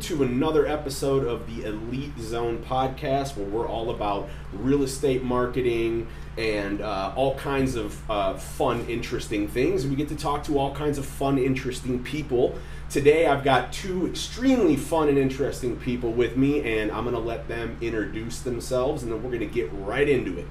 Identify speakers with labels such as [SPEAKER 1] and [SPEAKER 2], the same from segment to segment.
[SPEAKER 1] to another episode of the Elite Zone podcast, where we're all about real estate marketing and uh, all kinds of uh, fun, interesting things. We get to talk to all kinds of fun, interesting people. Today, I've got two extremely fun and interesting people with me, and I'm going to let them introduce themselves, and then we're going to get right into it.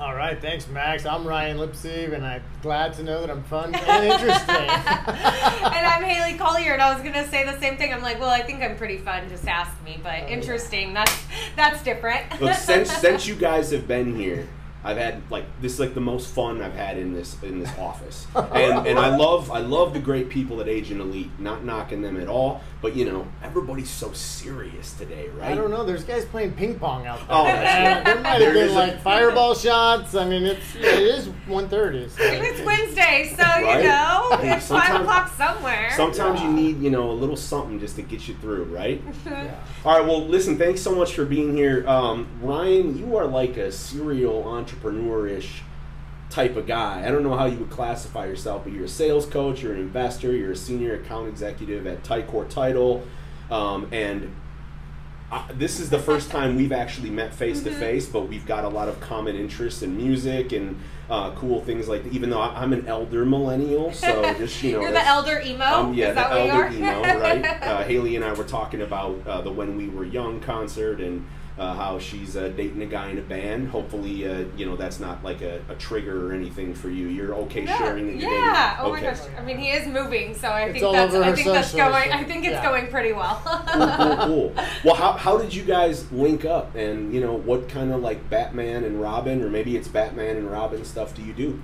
[SPEAKER 2] All right, thanks, Max. I'm Ryan Lipsey, and I'm glad to know that I'm fun and interesting.
[SPEAKER 3] and I'm Haylie Collier, and I was gonna say the same thing. I'm like, well, I think I'm pretty fun. Just ask me, but
[SPEAKER 2] Oh,
[SPEAKER 3] interesting. That's that's different.
[SPEAKER 1] Look, since since you guys have been here, I've had like this is like the most fun I've had in this in this office, and and I love I love the great people at Agent Elite. Not knocking them at all, but you know everybody's so serious today, right?
[SPEAKER 2] I don't know. There's guys playing ping pong out there.
[SPEAKER 1] Oh, that's
[SPEAKER 2] there might
[SPEAKER 1] There
[SPEAKER 2] have been
[SPEAKER 1] is a-
[SPEAKER 2] like fireball shots. I mean, it's it is 1:30. So.
[SPEAKER 3] it's Wednesday, so
[SPEAKER 1] Right?
[SPEAKER 3] you know it's five o'clock somewhere.
[SPEAKER 1] Sometimes you need you know a little something just to get you through, right?
[SPEAKER 2] Yeah.
[SPEAKER 1] All right. Well, listen. Thanks so much for being here, um, Ryan. You are like a serial entrepreneur-ish type of guy. I don't know how you would classify yourself, but you're a sales coach, you're an investor, you're a senior account executive at Ticor Title, um, and I, this is the first time we've actually met face to face. But we've got a lot of common interests in music and uh, cool things like. Even though I- I'm an elder millennial, so just you know,
[SPEAKER 3] You're the elder emo.
[SPEAKER 1] um, yeah, the elder emo, right? Uh, Haylie and I were talking about uh, the When We Were Young concert and uh, how she's uh, dating a guy in a band. Hopefully, uh, you know that's not like a, a trigger or anything for you. You're okay
[SPEAKER 3] Yeah,
[SPEAKER 1] sharing that you're
[SPEAKER 3] yeah.
[SPEAKER 1] dating.
[SPEAKER 3] Oh
[SPEAKER 1] okay.
[SPEAKER 3] my gosh. I mean, he is moving, so I
[SPEAKER 2] It's
[SPEAKER 3] think that's
[SPEAKER 2] over
[SPEAKER 3] I
[SPEAKER 2] her
[SPEAKER 3] think that's
[SPEAKER 2] socials,
[SPEAKER 3] going. I think it's
[SPEAKER 2] yeah.
[SPEAKER 3] going pretty well.
[SPEAKER 1] Cool, cool, cool. Well, how, how did you guys link up, and you know what kind of like Batman and Robin, or maybe it's Batman and Robin stuff do you do?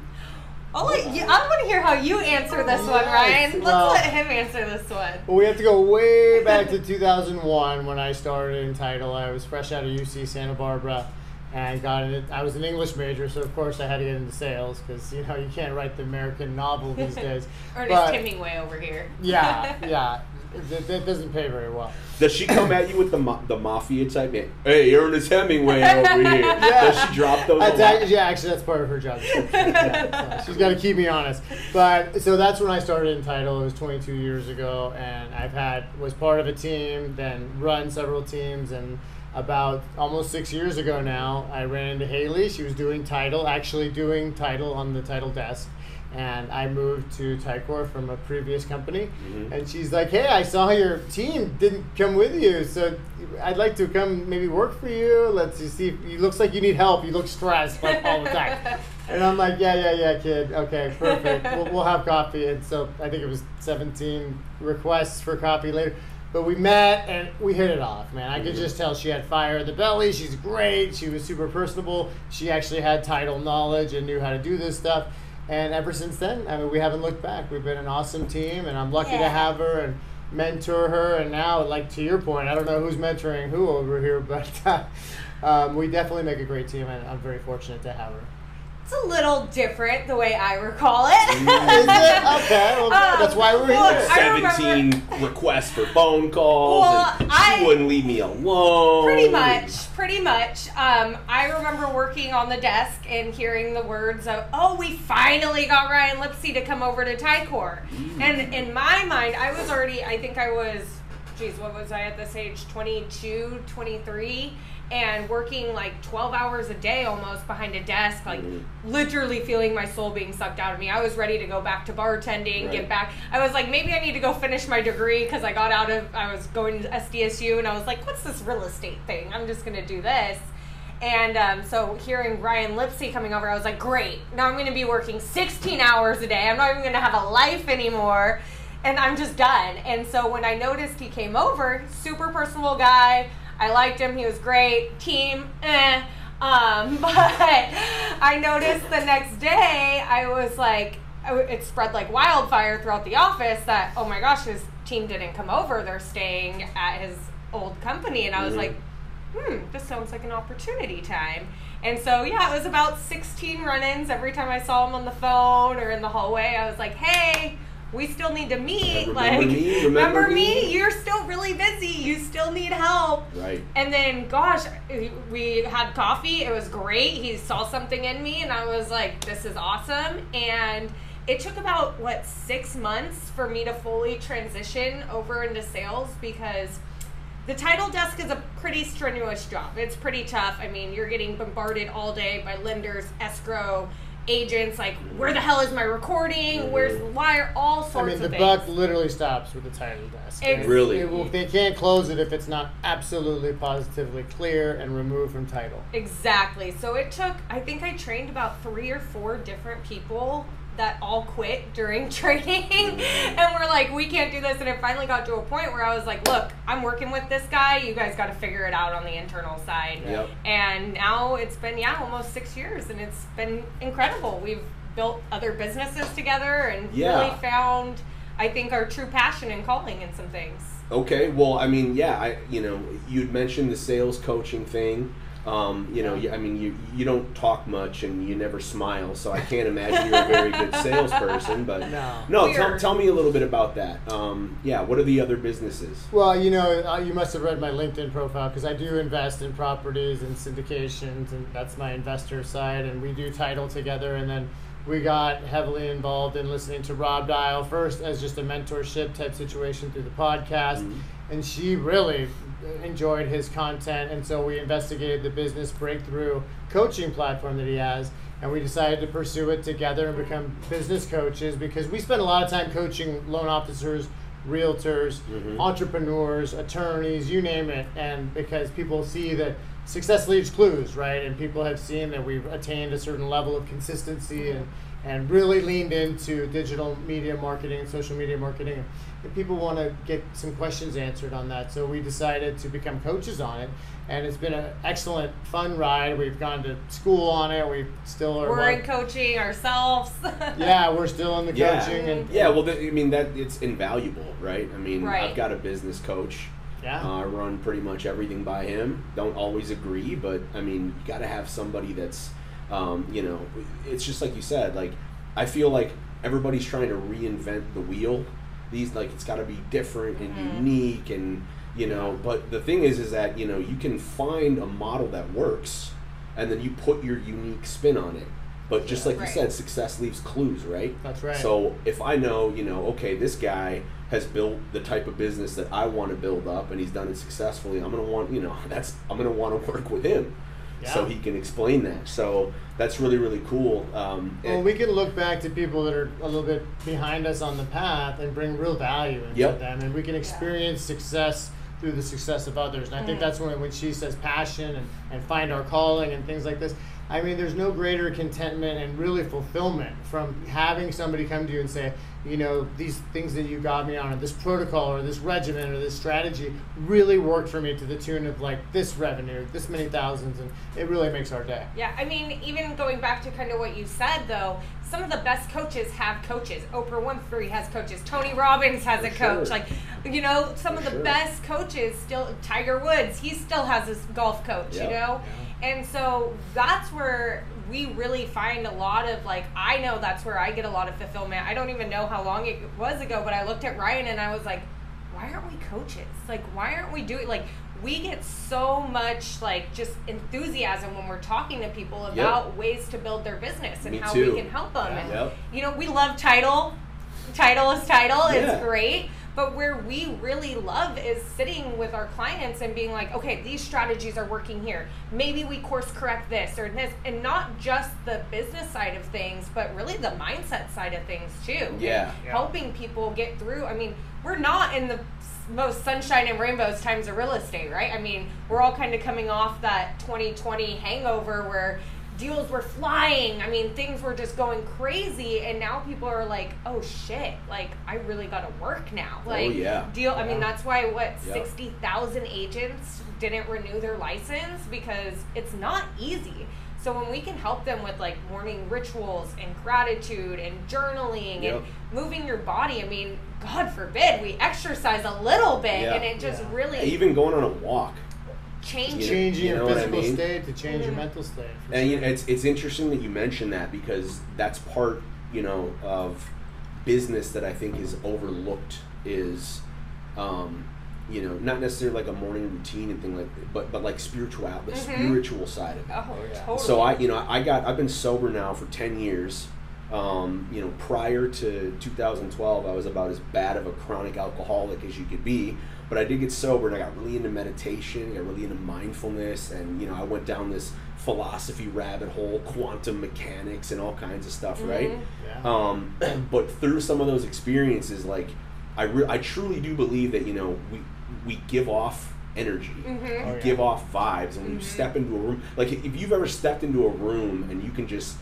[SPEAKER 3] I'll let you, I want to hear how you answer this one, Ryan. Let's
[SPEAKER 2] well-
[SPEAKER 3] let him answer this one.
[SPEAKER 2] Well, we have to go way back to 2001 when I started in title. I was fresh out of UC Santa Barbara, and got in. I was an English major, so of course I had to get into sales because you know you can't write the American novel these days.
[SPEAKER 3] Ernest
[SPEAKER 2] But-
[SPEAKER 3] Hemingway over here.
[SPEAKER 2] Yeah, yeah, that, that doesn't pay very well.
[SPEAKER 1] Does she come at you with the ma- the mafia type? Man, hey, Ernest Hemingway over here.
[SPEAKER 2] Yeah.
[SPEAKER 1] Does she drop those? a
[SPEAKER 2] That's
[SPEAKER 1] lot?
[SPEAKER 2] act- yeah, actually, that's part of her job. Yeah, so she's got to keep me honest. But so that's when I started in title. It was 22 years ago, and I've had was part of a team, then run several teams, and about almost six years ago now, I ran into Haylie. She was doing title, actually doing title on the title desk. And I moved to Ticor from a previous company,
[SPEAKER 1] Mhm.
[SPEAKER 2] and she's like, "Hey, I saw your team didn't come with you, so I'd like to come maybe work for you. Let's see. If, you looks like you need help. You look stressed like all the time." And I'm like, yeah, yeah, yeah, kid. Okay, perfect. we'll, we'll have coffee. And so I think it was 17 requests for coffee later. But we met and we hit it off, man. I could just tell she had fire in the belly. She's great. She was super personable. She actually had title knowledge and knew how to do this stuff. And ever since then, I mean, we haven't looked back. We've been an awesome team, and I'm lucky to have her and mentor her. And now, like to your point, I don't know who's mentoring who over here, but uh, um, we definitely make a great team, and I'm very fortunate to have her.
[SPEAKER 3] It's a little different the way I recall it.
[SPEAKER 2] Is it? Okay, well,
[SPEAKER 3] Um,
[SPEAKER 2] that's why we're
[SPEAKER 3] well,
[SPEAKER 2] here.
[SPEAKER 3] I
[SPEAKER 1] Seventeen requests for phone calls.
[SPEAKER 3] Well,
[SPEAKER 1] and
[SPEAKER 3] I-
[SPEAKER 1] she wouldn't leave me alone.
[SPEAKER 3] Pretty much, pretty much. Um, I remember working on the desk and hearing the words of, "Oh, we finally got Ryan Lipsey to come over to Ticor." And in my mind, I was already. I think I was, geez, what was I at this age? 22, 23, and working like twelve hours a day almost behind a desk, like
[SPEAKER 1] Mhm.
[SPEAKER 3] literally feeling my soul being sucked out of me. I was ready to go back to bartending,
[SPEAKER 1] Right.
[SPEAKER 3] get back. I was like, maybe I need to go finish my degree because I got out of. I was going to SDSU, and I was like, what's this real estate thing? I'm just gonna do this. And um, so hearing Ryan Lipsey coming over, I was like, great. Now I'm going to be working 16 hours a day. I'm not even going to have a life anymore. And I'm just done. And so when I noticed he came over, super personable guy. I liked him. He was great. Team, eh. Um, but I noticed the next day, I was like, it spread like wildfire throughout the office that, oh my gosh, his team didn't come over. They're staying at his old company. And I was
[SPEAKER 1] Mhm.
[SPEAKER 3] like, hmm, this sounds like an opportunity time. And so, yeah, it was about 16 run ins. Every time I saw him on the phone or in the hallway, I was like, hey, we still need to meet.
[SPEAKER 1] Remember
[SPEAKER 3] like,
[SPEAKER 1] me? Remember
[SPEAKER 3] me?
[SPEAKER 1] me?"
[SPEAKER 3] You're still really busy. You still need help.
[SPEAKER 1] Right.
[SPEAKER 3] And then, gosh, we had coffee. It was great. He saw something in me, and I was like, this is awesome. And it took about what six months for me to fully transition over into sales because the title desk is a pretty strenuous job. It's pretty tough. I mean, you're getting bombarded all day by lenders, escrow, agents. Like, where the hell is my recording? Where's the wire? All sorts of
[SPEAKER 2] I mean,
[SPEAKER 3] of
[SPEAKER 2] the
[SPEAKER 3] things.
[SPEAKER 2] buck literally stops with the title desk.
[SPEAKER 3] Ex-
[SPEAKER 2] And
[SPEAKER 1] Really?
[SPEAKER 2] it will- they can't close it if it's not absolutely positively clear and removed from title.
[SPEAKER 3] Exactly. So it took, I think I trained about three or four different people that all quit during training. and we're like, we can't do this. And it finally got to a point where I was like, look, I'm working with this guy. You guys got to figure it out on the internal side.
[SPEAKER 1] Yep.
[SPEAKER 3] And now it's been, yeah, almost six years. And it's been incredible. We've built other businesses together and
[SPEAKER 1] Yeah.
[SPEAKER 3] really found, I think, our true passion and calling in some things.
[SPEAKER 1] Okay, well, I mean, yeah, I you know, you'd mentioned the sales coaching thing. Um, you know, you, I mean, you you don't talk much and you never smile, so I can't imagine you're a very good salesperson. But
[SPEAKER 2] No.
[SPEAKER 1] no, tell, tell me a little bit about that. Um, yeah, what are the other businesses?
[SPEAKER 2] Well, you know, uh, you must have read my LinkedIn profile because I do invest in properties and syndications, and that's my investor side. And we do title together, and then we got heavily involved in listening to Rob Dial first as just a mentorship type situation through the podcast,
[SPEAKER 1] Mhm.
[SPEAKER 2] and she really enjoyed his content, and so we investigated the business breakthrough coaching platform that he has. And we decided to pursue it together and become business coaches because we spend a lot of time coaching loan officers, realtors,
[SPEAKER 1] Mhm.
[SPEAKER 2] entrepreneurs, attorneys, you name it, and because people see that success leaves clues, right? And people have seen that we've attained a certain level of consistency and and really leaned into digital media marketing and social media marketing. And people want to get some questions answered on that, so we decided to become coaches on it, and it's been an excellent, fun ride. We've gone to school on it. We still are.
[SPEAKER 3] We're
[SPEAKER 2] one-
[SPEAKER 3] in coaching ourselves.
[SPEAKER 2] yeah, we're still in the
[SPEAKER 1] Yeah.
[SPEAKER 2] coaching, and
[SPEAKER 1] Yeah, well, th- I mean that it's invaluable, right? I mean,
[SPEAKER 3] Right.
[SPEAKER 1] I've got a business coach.
[SPEAKER 2] yeah.
[SPEAKER 1] Uh, I run pretty much everything by him. Don't always agree, but I mean, you got to have somebody that's, um, you know, it's just like you said. Like, I feel like everybody's trying to reinvent the wheel. These like it's got to be different and
[SPEAKER 3] Mhm.
[SPEAKER 1] unique, and you know. But the thing is, is that you know you can find a model that works, and then you put your unique spin on it. But just like
[SPEAKER 3] Right.
[SPEAKER 1] you said, success leaves clues, right?
[SPEAKER 2] That's right.
[SPEAKER 1] So if I know, you know, okay, this guy has built the type of business that I want to build up and he's done it successfully, I'm gonna want, you know, that's I'm gonna want to work with him, so he can explain that. So that's really really cool. Um,
[SPEAKER 2] Well, we can look back to people that are a little bit behind us on the path and bring real value into
[SPEAKER 1] Yep.
[SPEAKER 2] them, and we can experience success through the success of others. And I think
[SPEAKER 3] Mhm.
[SPEAKER 2] that's when when she says passion and, and find our calling and things like this. I mean, there's no greater contentment and really fulfillment from having somebody come to you and say, you know, these things that you got me on, or this protocol, or this regimen, or this strategy really worked for me to the tune of like this revenue, this many thousands, and it really makes our day.
[SPEAKER 3] Yeah, I mean, even going back to kind of what you said, though, some of the best coaches have coaches. Oprah Winfrey has coaches. Tony Robbins has a coach.
[SPEAKER 1] sure.
[SPEAKER 3] Like, you know, some
[SPEAKER 1] For
[SPEAKER 3] of the
[SPEAKER 1] sure.
[SPEAKER 3] best coaches still. Tiger Woods, he still has his golf coach.
[SPEAKER 1] Yeah.
[SPEAKER 3] You know, and so that's where we really find a lot of like. I know that's where I get a lot of fulfillment. I don't even know how long it was ago, but I looked at Ryan and I was like, why aren't we coaches? Like, why aren't we doing like? We get so much like just enthusiasm when we're talking to people about ways to build their business and
[SPEAKER 1] Me
[SPEAKER 3] how
[SPEAKER 1] too.
[SPEAKER 3] we can help them.
[SPEAKER 2] Yeah.
[SPEAKER 3] And
[SPEAKER 1] Yep.
[SPEAKER 3] you know, we love title. Title is title.
[SPEAKER 1] Yeah.
[SPEAKER 3] It's great. But where we really love is sitting with our clients and being like, okay, these strategies are working here. Maybe we course correct this or this, and not just the business side of things, but really the mindset side of things too.
[SPEAKER 1] Yeah.
[SPEAKER 2] Yeah.
[SPEAKER 3] Helping people get through. I mean, we're not in the most sunshine and rainbows times of real estate, right? I mean, we're all kind of coming off that 2020 hangover where deals were flying. I mean, things were just going crazy, and now people are like, "Oh shit! Like, I really got to work now." Oh, like,
[SPEAKER 1] Oh, yeah.
[SPEAKER 3] deal. I mean, that's why what
[SPEAKER 1] Yeah.
[SPEAKER 3] sixty thousand agents didn't renew their license because it's not easy. So when we can help them with like morning rituals and gratitude and journaling
[SPEAKER 1] Yep.
[SPEAKER 3] and moving your body, I mean, God forbid we exercise a little bit
[SPEAKER 1] Yeah.
[SPEAKER 3] and it just
[SPEAKER 2] Yeah.
[SPEAKER 3] really
[SPEAKER 1] even going on a walk.
[SPEAKER 3] Changes.
[SPEAKER 1] You know-
[SPEAKER 2] changing
[SPEAKER 1] you know
[SPEAKER 2] your
[SPEAKER 1] what I
[SPEAKER 2] physical
[SPEAKER 1] mean?
[SPEAKER 2] state to change your mental state. for
[SPEAKER 1] And you
[SPEAKER 2] sure.
[SPEAKER 1] know, it's it's interesting that you mentioned that because that's part you know of business that I think is overlooked is, um, you know, not necessarily like a morning routine and thing like, that, but but like spiritual the
[SPEAKER 3] Mhm.
[SPEAKER 1] spiritual side of it.
[SPEAKER 3] Oh,
[SPEAKER 2] yeah.
[SPEAKER 3] totally.
[SPEAKER 1] So I you know I got I've been sober now for ten years, Um, you know, prior to 2012, I was about as bad of a chronic alcoholic as you could be. But I did get sober, and I got really into meditation, I got really into mindfulness, and you know, I went down this philosophy rabbit hole, quantum mechanics, and all kinds of stuff, right?
[SPEAKER 3] Mhm.
[SPEAKER 2] Yeah.
[SPEAKER 1] Um, but through some of those experiences, like I, re- I truly do believe that you know we we give off energy,
[SPEAKER 3] Mhm.
[SPEAKER 1] we
[SPEAKER 2] Oh, yeah.
[SPEAKER 1] give off vibes, and when you
[SPEAKER 3] Mhm.
[SPEAKER 1] step into a room, like if you've ever stepped into a room and you can just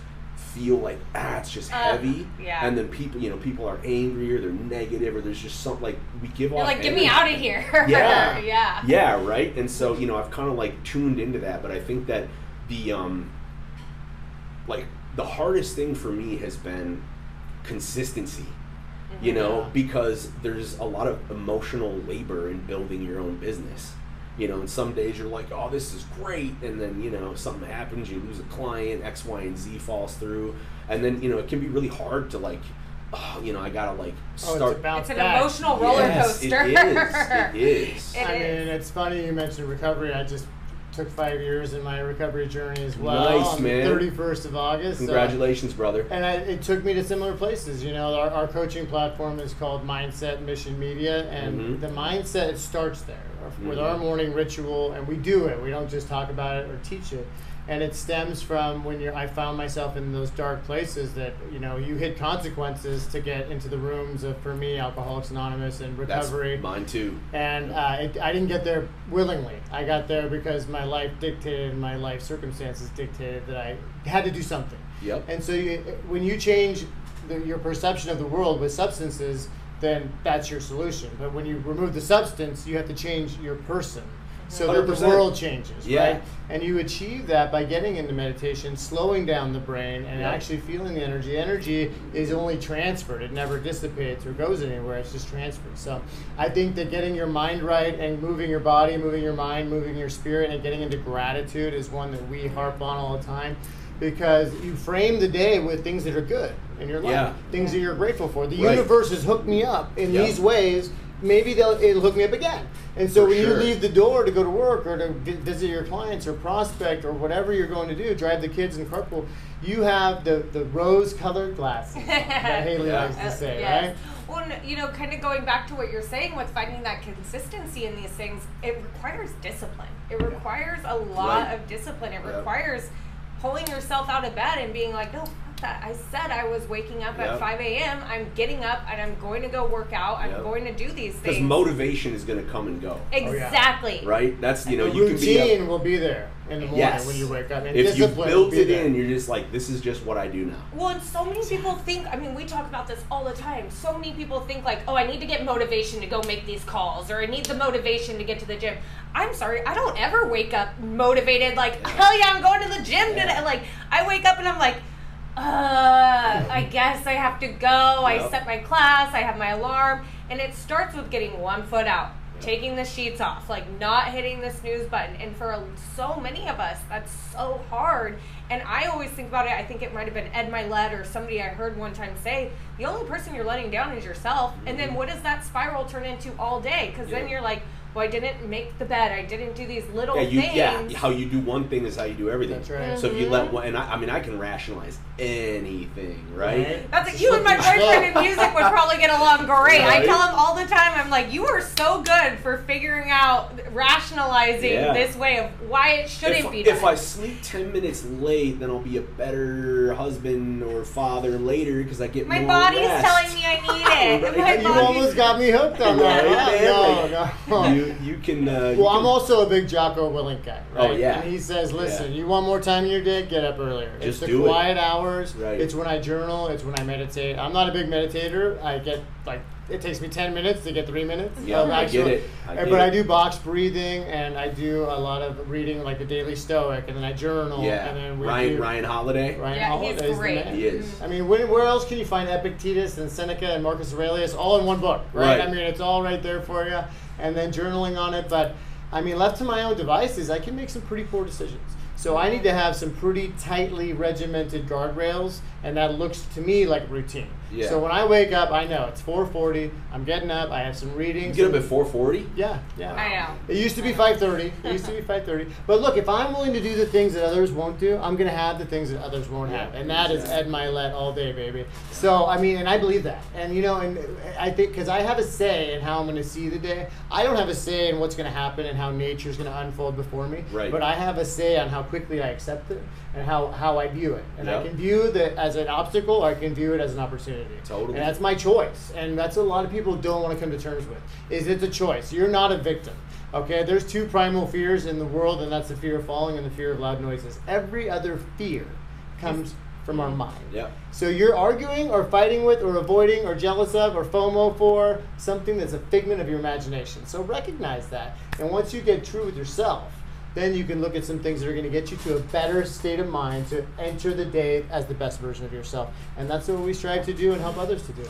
[SPEAKER 1] feel like ah, it's just
[SPEAKER 3] Uh,
[SPEAKER 1] heavy,
[SPEAKER 3] yeah.
[SPEAKER 1] and then people, you know, people are angry or they're negative or there's just something like we give
[SPEAKER 3] You're
[SPEAKER 1] off.
[SPEAKER 3] like, get me out of here.
[SPEAKER 1] Yeah.
[SPEAKER 3] yeah.
[SPEAKER 1] Yeah, right. And so you know, I've kind of like tuned into that, but I think that the um, like the hardest thing for me has been consistency. You know, because there's a lot of emotional labor in building your own business. You know, and some days you're like, oh, this is great. And then, you know, something happens, you lose a client, X, Y, and Z falls through. And then, you know, it can be really hard to like, oh, you know, I gotta like
[SPEAKER 2] Oh, it's
[SPEAKER 1] start.
[SPEAKER 2] a
[SPEAKER 3] It's an
[SPEAKER 2] back.
[SPEAKER 3] emotional roller
[SPEAKER 1] Yes,
[SPEAKER 3] coaster.
[SPEAKER 1] It is. It is.
[SPEAKER 3] It
[SPEAKER 2] I
[SPEAKER 3] is.
[SPEAKER 2] mean, it's funny you mentioned recovery. I just took five years in my recovery journey as well.
[SPEAKER 1] Nice,
[SPEAKER 2] on
[SPEAKER 1] man.
[SPEAKER 2] the 31st of August. so-
[SPEAKER 1] Congratulations, brother.
[SPEAKER 2] and I, it took me to similar places. You know, our, our coaching platform is called Mindset Mission Media, and
[SPEAKER 1] Mhm.
[SPEAKER 2] the mindset starts there with
[SPEAKER 1] Mhm.
[SPEAKER 2] our morning ritual, and we do it. We don't just talk about it or teach it. And it stems from when you're. I found myself in those dark places that you know you hit consequences to get into the rooms of, for me, Alcoholics Anonymous and recovery That's
[SPEAKER 1] mine too.
[SPEAKER 2] And uh, it, I didn't get there willingly. I got there because my life dictated, my life circumstances dictated that I had to do something.
[SPEAKER 1] Yep.
[SPEAKER 2] And so you, when you change the, your perception of the world with substances, then that's your solution. But when you remove the substance, you have to change your person so that the world changes,
[SPEAKER 1] Yeah.
[SPEAKER 2] right? And you achieve that by getting into meditation, slowing down the brain, and
[SPEAKER 1] Yeah.
[SPEAKER 2] actually feeling the energy. Energy is only transferred; it never dissipates or goes anywhere. It's just transferred. So, I think that getting your mind right and moving your body, moving your mind, moving your spirit, and getting into gratitude is one that we harp on all the time. Because you frame the day with things that are good in your life,
[SPEAKER 1] Yeah.
[SPEAKER 2] things that you're grateful for. The
[SPEAKER 1] Right.
[SPEAKER 2] universe has hooked me up in these ways. Maybe they'll it'll hook me up again. And so
[SPEAKER 1] For
[SPEAKER 2] when you leave the door to go to work or to vi- visit your clients or prospect or whatever you're going to do, drive the kids in carpool, you have the, the rose colored glasses on, that Haylie
[SPEAKER 1] Yeah.
[SPEAKER 2] likes to
[SPEAKER 3] Uh,
[SPEAKER 2] say,
[SPEAKER 3] yes.
[SPEAKER 2] right?
[SPEAKER 3] Well, you know, kind of going back to what you're saying with finding that consistency in these things, it requires discipline. It requires a lot
[SPEAKER 1] Right.
[SPEAKER 3] of discipline. It
[SPEAKER 1] Yep.
[SPEAKER 3] requires pulling yourself out of bed and being like, no, fuck that. I said I was waking up
[SPEAKER 1] Yep.
[SPEAKER 3] at 5 a.m. I'm getting up and I'm going to go work out. I'm
[SPEAKER 1] Yep.
[SPEAKER 3] going to do these things.
[SPEAKER 1] Because motivation is going to come and go.
[SPEAKER 2] Oh, yeah.
[SPEAKER 3] exactly.
[SPEAKER 1] Right? That's, you know,
[SPEAKER 2] the
[SPEAKER 1] you can be.
[SPEAKER 2] routine will be there in the morning
[SPEAKER 1] yes.
[SPEAKER 2] when you wake up. And
[SPEAKER 1] if you built it
[SPEAKER 2] there.
[SPEAKER 1] in, you're just like, this is just what I do now.
[SPEAKER 3] Well, and so many people think, I mean, we talk about this all the time. So many people think, like, oh, I need to get motivation to go make these calls, or I need the motivation to get to the gym. I'm sorry, I don't ever wake up motivated, like, hell yeah, I'm going to the gym today. Like, I wake up and I'm like, uh, I guess I have to go. I set my class, I have my alarm. And it starts with getting one foot out, taking the sheets off, like not hitting the snooze button. And for so many of us, that's so hard. And I always think about it, I think it might have been Ed Mylett or somebody I heard one time say, the only person you're letting down is yourself. And then
[SPEAKER 1] Mhm.
[SPEAKER 3] what does that spiral turn into all day? Because then you're like, well, I didn't make the bed. I didn't do these little
[SPEAKER 1] Yeah, you,
[SPEAKER 3] things.
[SPEAKER 1] yeah, how you do one thing is how you do everything.
[SPEAKER 2] That's right.
[SPEAKER 1] So if you
[SPEAKER 3] Mhm.
[SPEAKER 1] let one, and I, I mean, I can rationalize anything, right?
[SPEAKER 2] Right.
[SPEAKER 3] That's like you and my boyfriend in music would probably get along great. I tell him all the time, I'm like, you are so good for figuring out, rationalizing
[SPEAKER 1] Yeah.
[SPEAKER 3] this way of why it shouldn't
[SPEAKER 1] if,
[SPEAKER 3] be done.
[SPEAKER 1] if I sleep 10 minutes late, then I'll be a better husband or father later because I get more
[SPEAKER 3] my
[SPEAKER 1] more
[SPEAKER 3] body's
[SPEAKER 1] rest.
[SPEAKER 3] telling me I need it.
[SPEAKER 1] Right.
[SPEAKER 3] My
[SPEAKER 2] You
[SPEAKER 3] body's-
[SPEAKER 2] almost got me hooked on that.
[SPEAKER 1] Right,
[SPEAKER 2] huh?
[SPEAKER 1] man?
[SPEAKER 2] No,
[SPEAKER 1] Like,
[SPEAKER 2] no.
[SPEAKER 1] You, you can. Uh, you
[SPEAKER 2] Well,
[SPEAKER 1] can-
[SPEAKER 2] I'm also a big Jocko Willink guy. Right?
[SPEAKER 1] Oh, yeah.
[SPEAKER 2] And he says, listen,
[SPEAKER 1] Yeah.
[SPEAKER 2] you want more time in your day? Get up earlier.
[SPEAKER 1] Just
[SPEAKER 2] it's the
[SPEAKER 1] do it.
[SPEAKER 2] quiet hours.
[SPEAKER 1] Right.
[SPEAKER 2] It's when I journal. It's when I meditate. I'm not a big meditator. I get like it takes me 10 minutes to get three minutes.
[SPEAKER 1] Yeah,
[SPEAKER 2] of
[SPEAKER 1] I get it. I get
[SPEAKER 2] but I do box breathing and I do a lot of reading, like the Daily Stoic, and then I journal.
[SPEAKER 1] yeah,
[SPEAKER 2] And then we
[SPEAKER 1] Ryan
[SPEAKER 2] do,
[SPEAKER 1] Ryan Holiday.
[SPEAKER 2] Ryan
[SPEAKER 3] Yeah, he's
[SPEAKER 2] the
[SPEAKER 3] great.
[SPEAKER 1] He is.
[SPEAKER 2] I mean, where, where else can you find Epictetus and Seneca and Marcus Aurelius all in one book, right?
[SPEAKER 1] Right.
[SPEAKER 2] I mean, it's all right there for you, and then journaling on it. But I mean, left to my own devices, I can make some pretty poor decisions. So I need to have some pretty tightly regimented guardrails, and that looks to me like routine.
[SPEAKER 1] Yeah.
[SPEAKER 2] So when I wake up, I know it's 4:40. I'm getting up. I have some
[SPEAKER 1] You
[SPEAKER 2] readings.
[SPEAKER 1] get up at 4:40.
[SPEAKER 2] Yeah, yeah.
[SPEAKER 3] I know.
[SPEAKER 2] It used to be 5:30. It used to be 5:30. But look, if I'm willing to do the things that others won't do, I'm gonna have the things that others won't
[SPEAKER 1] Yeah,
[SPEAKER 2] have, and that is
[SPEAKER 1] exactly.
[SPEAKER 2] Ed Mylett all day, baby. So I mean, and I believe that, and you know, and I think because I have a say in how I'm gonna see the day. I don't have a say in what's gonna happen and how nature's gonna unfold before me.
[SPEAKER 1] Right.
[SPEAKER 2] But I have a say on how quickly I accept it and how how I view it, and I can view that as an obstacle, or I can view it as an opportunity.
[SPEAKER 1] Totally.
[SPEAKER 2] And that's my choice, and that's a lot of people don't want to come to terms with. Is it's a choice? You're not a victim. Okay, there's two primal fears in the world, and that's the fear of falling and the fear of loud noises. Every other fear comes from our mind.
[SPEAKER 1] Yep.
[SPEAKER 2] So you're arguing or fighting with or avoiding or jealous of or FOMO for something that's a figment of your imagination. So recognize that. And once you get true with yourself, then you can look at some things that are going to get you to a better state of mind to enter the day as the best version of yourself. And that's what we strive to do and help others to do.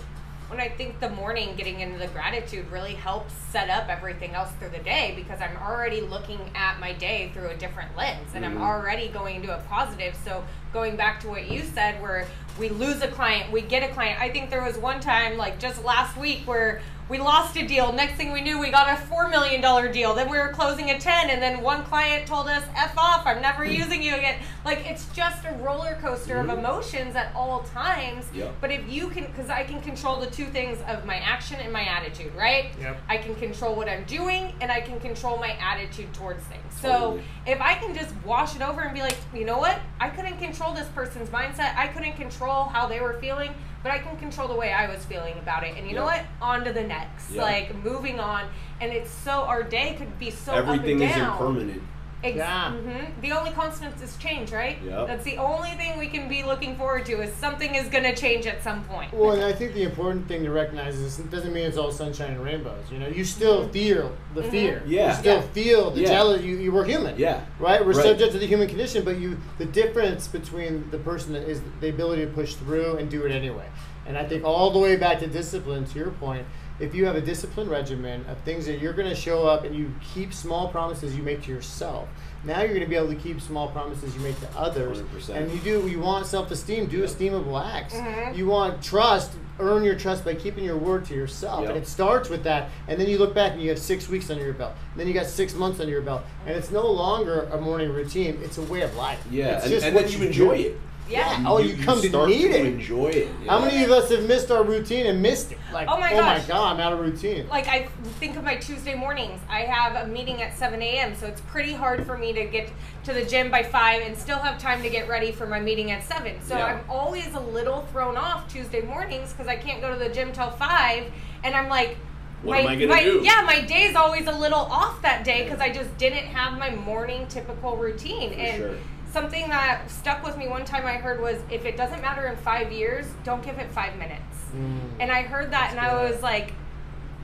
[SPEAKER 3] when I think the morning getting into the gratitude really helps set up everything else through the day because I'm already looking at my day through a different lens and I'm
[SPEAKER 1] Mhm.
[SPEAKER 3] already going into a positive. So going back to what you said where we lose a client, we get a client. I think there was one time like just last week where we lost a deal. Next thing we knew, we got a $4 million deal. Then we were closing a 10 and then one client told us, F off, I'm never mm. using you again. Like it's just a roller coaster of mm-hmm. emotions at all times.
[SPEAKER 1] Yep.
[SPEAKER 3] But if you can, because I can control the two things of my action and my attitude, right?
[SPEAKER 2] Yep.
[SPEAKER 3] I can control what I'm doing and I can control my attitude towards things. So
[SPEAKER 1] Totally.
[SPEAKER 3] if I can just wash it over and be like, you know what? I couldn't control this person's mindset. I couldn't control how they were feeling, but I can control the way I was feeling about it. And you know what? On to the next.
[SPEAKER 1] Yep.
[SPEAKER 3] Like moving on. And it's so, our day could be so
[SPEAKER 1] Everything is impermanent.
[SPEAKER 3] Ex-
[SPEAKER 2] Yeah.
[SPEAKER 3] mhm. The only constant is change, right?
[SPEAKER 1] Yep.
[SPEAKER 3] That's the only thing we can be looking forward to is something is going to change at some point.
[SPEAKER 2] Well, and I think the important thing to recognize is it doesn't mean it's all sunshine and rainbows. You know, you still feel the
[SPEAKER 3] Mhm.
[SPEAKER 2] fear.
[SPEAKER 1] Yeah.
[SPEAKER 2] You still
[SPEAKER 3] Yeah.
[SPEAKER 2] feel the
[SPEAKER 1] Yeah.
[SPEAKER 2] jealousy. You, you were human.
[SPEAKER 1] Yeah.
[SPEAKER 2] Right? We're
[SPEAKER 1] Right.
[SPEAKER 2] subject to the human condition, but you the difference between the person that is the ability to push through and do it anyway. And I think all the way back to discipline, to your point, if you have a discipline regimen of things that you're going to show up and you keep small promises you make to yourself, now you're going to be able to keep small promises you make to others.
[SPEAKER 1] 100%.
[SPEAKER 2] And you do, you want self esteem, do
[SPEAKER 1] Yep.
[SPEAKER 2] esteemable acts.
[SPEAKER 3] Mhm.
[SPEAKER 2] You want trust, earn your trust by keeping your word to yourself.
[SPEAKER 1] Yep.
[SPEAKER 2] And it starts with that. And then you look back and you have six weeks under your belt. And then you got six months under your belt. And it's no longer a morning routine, it's a way of life.
[SPEAKER 1] Yeah,
[SPEAKER 2] It's
[SPEAKER 1] and,
[SPEAKER 2] just
[SPEAKER 1] and
[SPEAKER 2] what
[SPEAKER 1] then you enjoy
[SPEAKER 2] do.
[SPEAKER 1] it.
[SPEAKER 3] Yeah.
[SPEAKER 2] Oh, you come to
[SPEAKER 1] start
[SPEAKER 2] need
[SPEAKER 1] to
[SPEAKER 2] it.
[SPEAKER 1] enjoy it.
[SPEAKER 2] How many of us have missed our routine and missed it? Like,
[SPEAKER 3] Oh my
[SPEAKER 2] oh my god, I'm out of routine.
[SPEAKER 3] like I think of my Tuesday mornings. I have a meeting at 7 a.m., so it's pretty hard for me to get to the gym by 5 and still have time to get ready for my meeting at 7. So
[SPEAKER 1] Yeah.
[SPEAKER 3] I'm always a little thrown off Tuesday mornings because I can't go to the gym till 5. And I'm like,
[SPEAKER 1] What
[SPEAKER 3] my,
[SPEAKER 1] am I gonna
[SPEAKER 3] my,
[SPEAKER 1] do?
[SPEAKER 3] Yeah, my day's always a little off that day because I just didn't have my morning typical routine.
[SPEAKER 1] For
[SPEAKER 3] and
[SPEAKER 1] sure.
[SPEAKER 3] Something that stuck with me one time I heard was if it doesn't matter in five years, don't give it five minutes.
[SPEAKER 2] Mm.
[SPEAKER 3] And I heard that and I was like,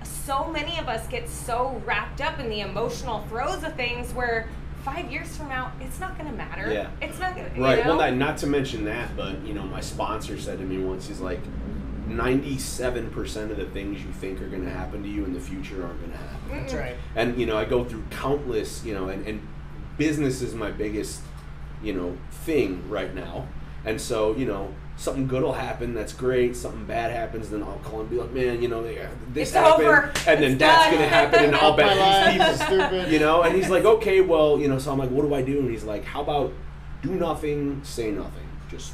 [SPEAKER 3] so many of us get so wrapped up in the emotional throes of things where five years from now, it's not going to matter.
[SPEAKER 1] Yeah.
[SPEAKER 3] It's not going to,
[SPEAKER 1] Right.
[SPEAKER 3] You know?
[SPEAKER 1] Well, not, not to mention that, but you know, my sponsor said to me once, he's like, ninety-seven percent of the things you think are going to happen to you in the future aren't going to happen.
[SPEAKER 2] That's right.
[SPEAKER 1] And you know, I go through countless, you know, and, and business is my biggest, you know, thing right now. And so, you know, something good will happen. That's great. Something bad happens, then I'll call and be like, "Man, you know, they- this
[SPEAKER 3] It's
[SPEAKER 1] happened,
[SPEAKER 3] over.
[SPEAKER 1] and then
[SPEAKER 3] It's
[SPEAKER 1] that's
[SPEAKER 3] done."
[SPEAKER 1] gonna happen, and I'll
[SPEAKER 2] Fuck
[SPEAKER 1] bet
[SPEAKER 2] life,
[SPEAKER 1] these
[SPEAKER 2] this is
[SPEAKER 1] people,
[SPEAKER 2] stupid.
[SPEAKER 1] you know." And he's like, "Okay, well, you know." So I'm like, "What do I do?" And he's like, "How about do nothing, say nothing, just,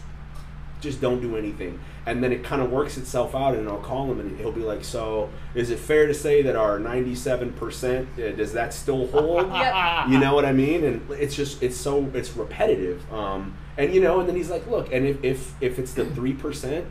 [SPEAKER 1] just don't do anything." And then it kind of works itself out, and I'll call him, and he'll be like, "So, is it fair to say that our 97 percent uh, does that still hold?"
[SPEAKER 3] Yep.
[SPEAKER 1] you know what I mean? And it's just it's so it's repetitive. Um, and you know, and then he's like, look, and if if, if it's the three percent,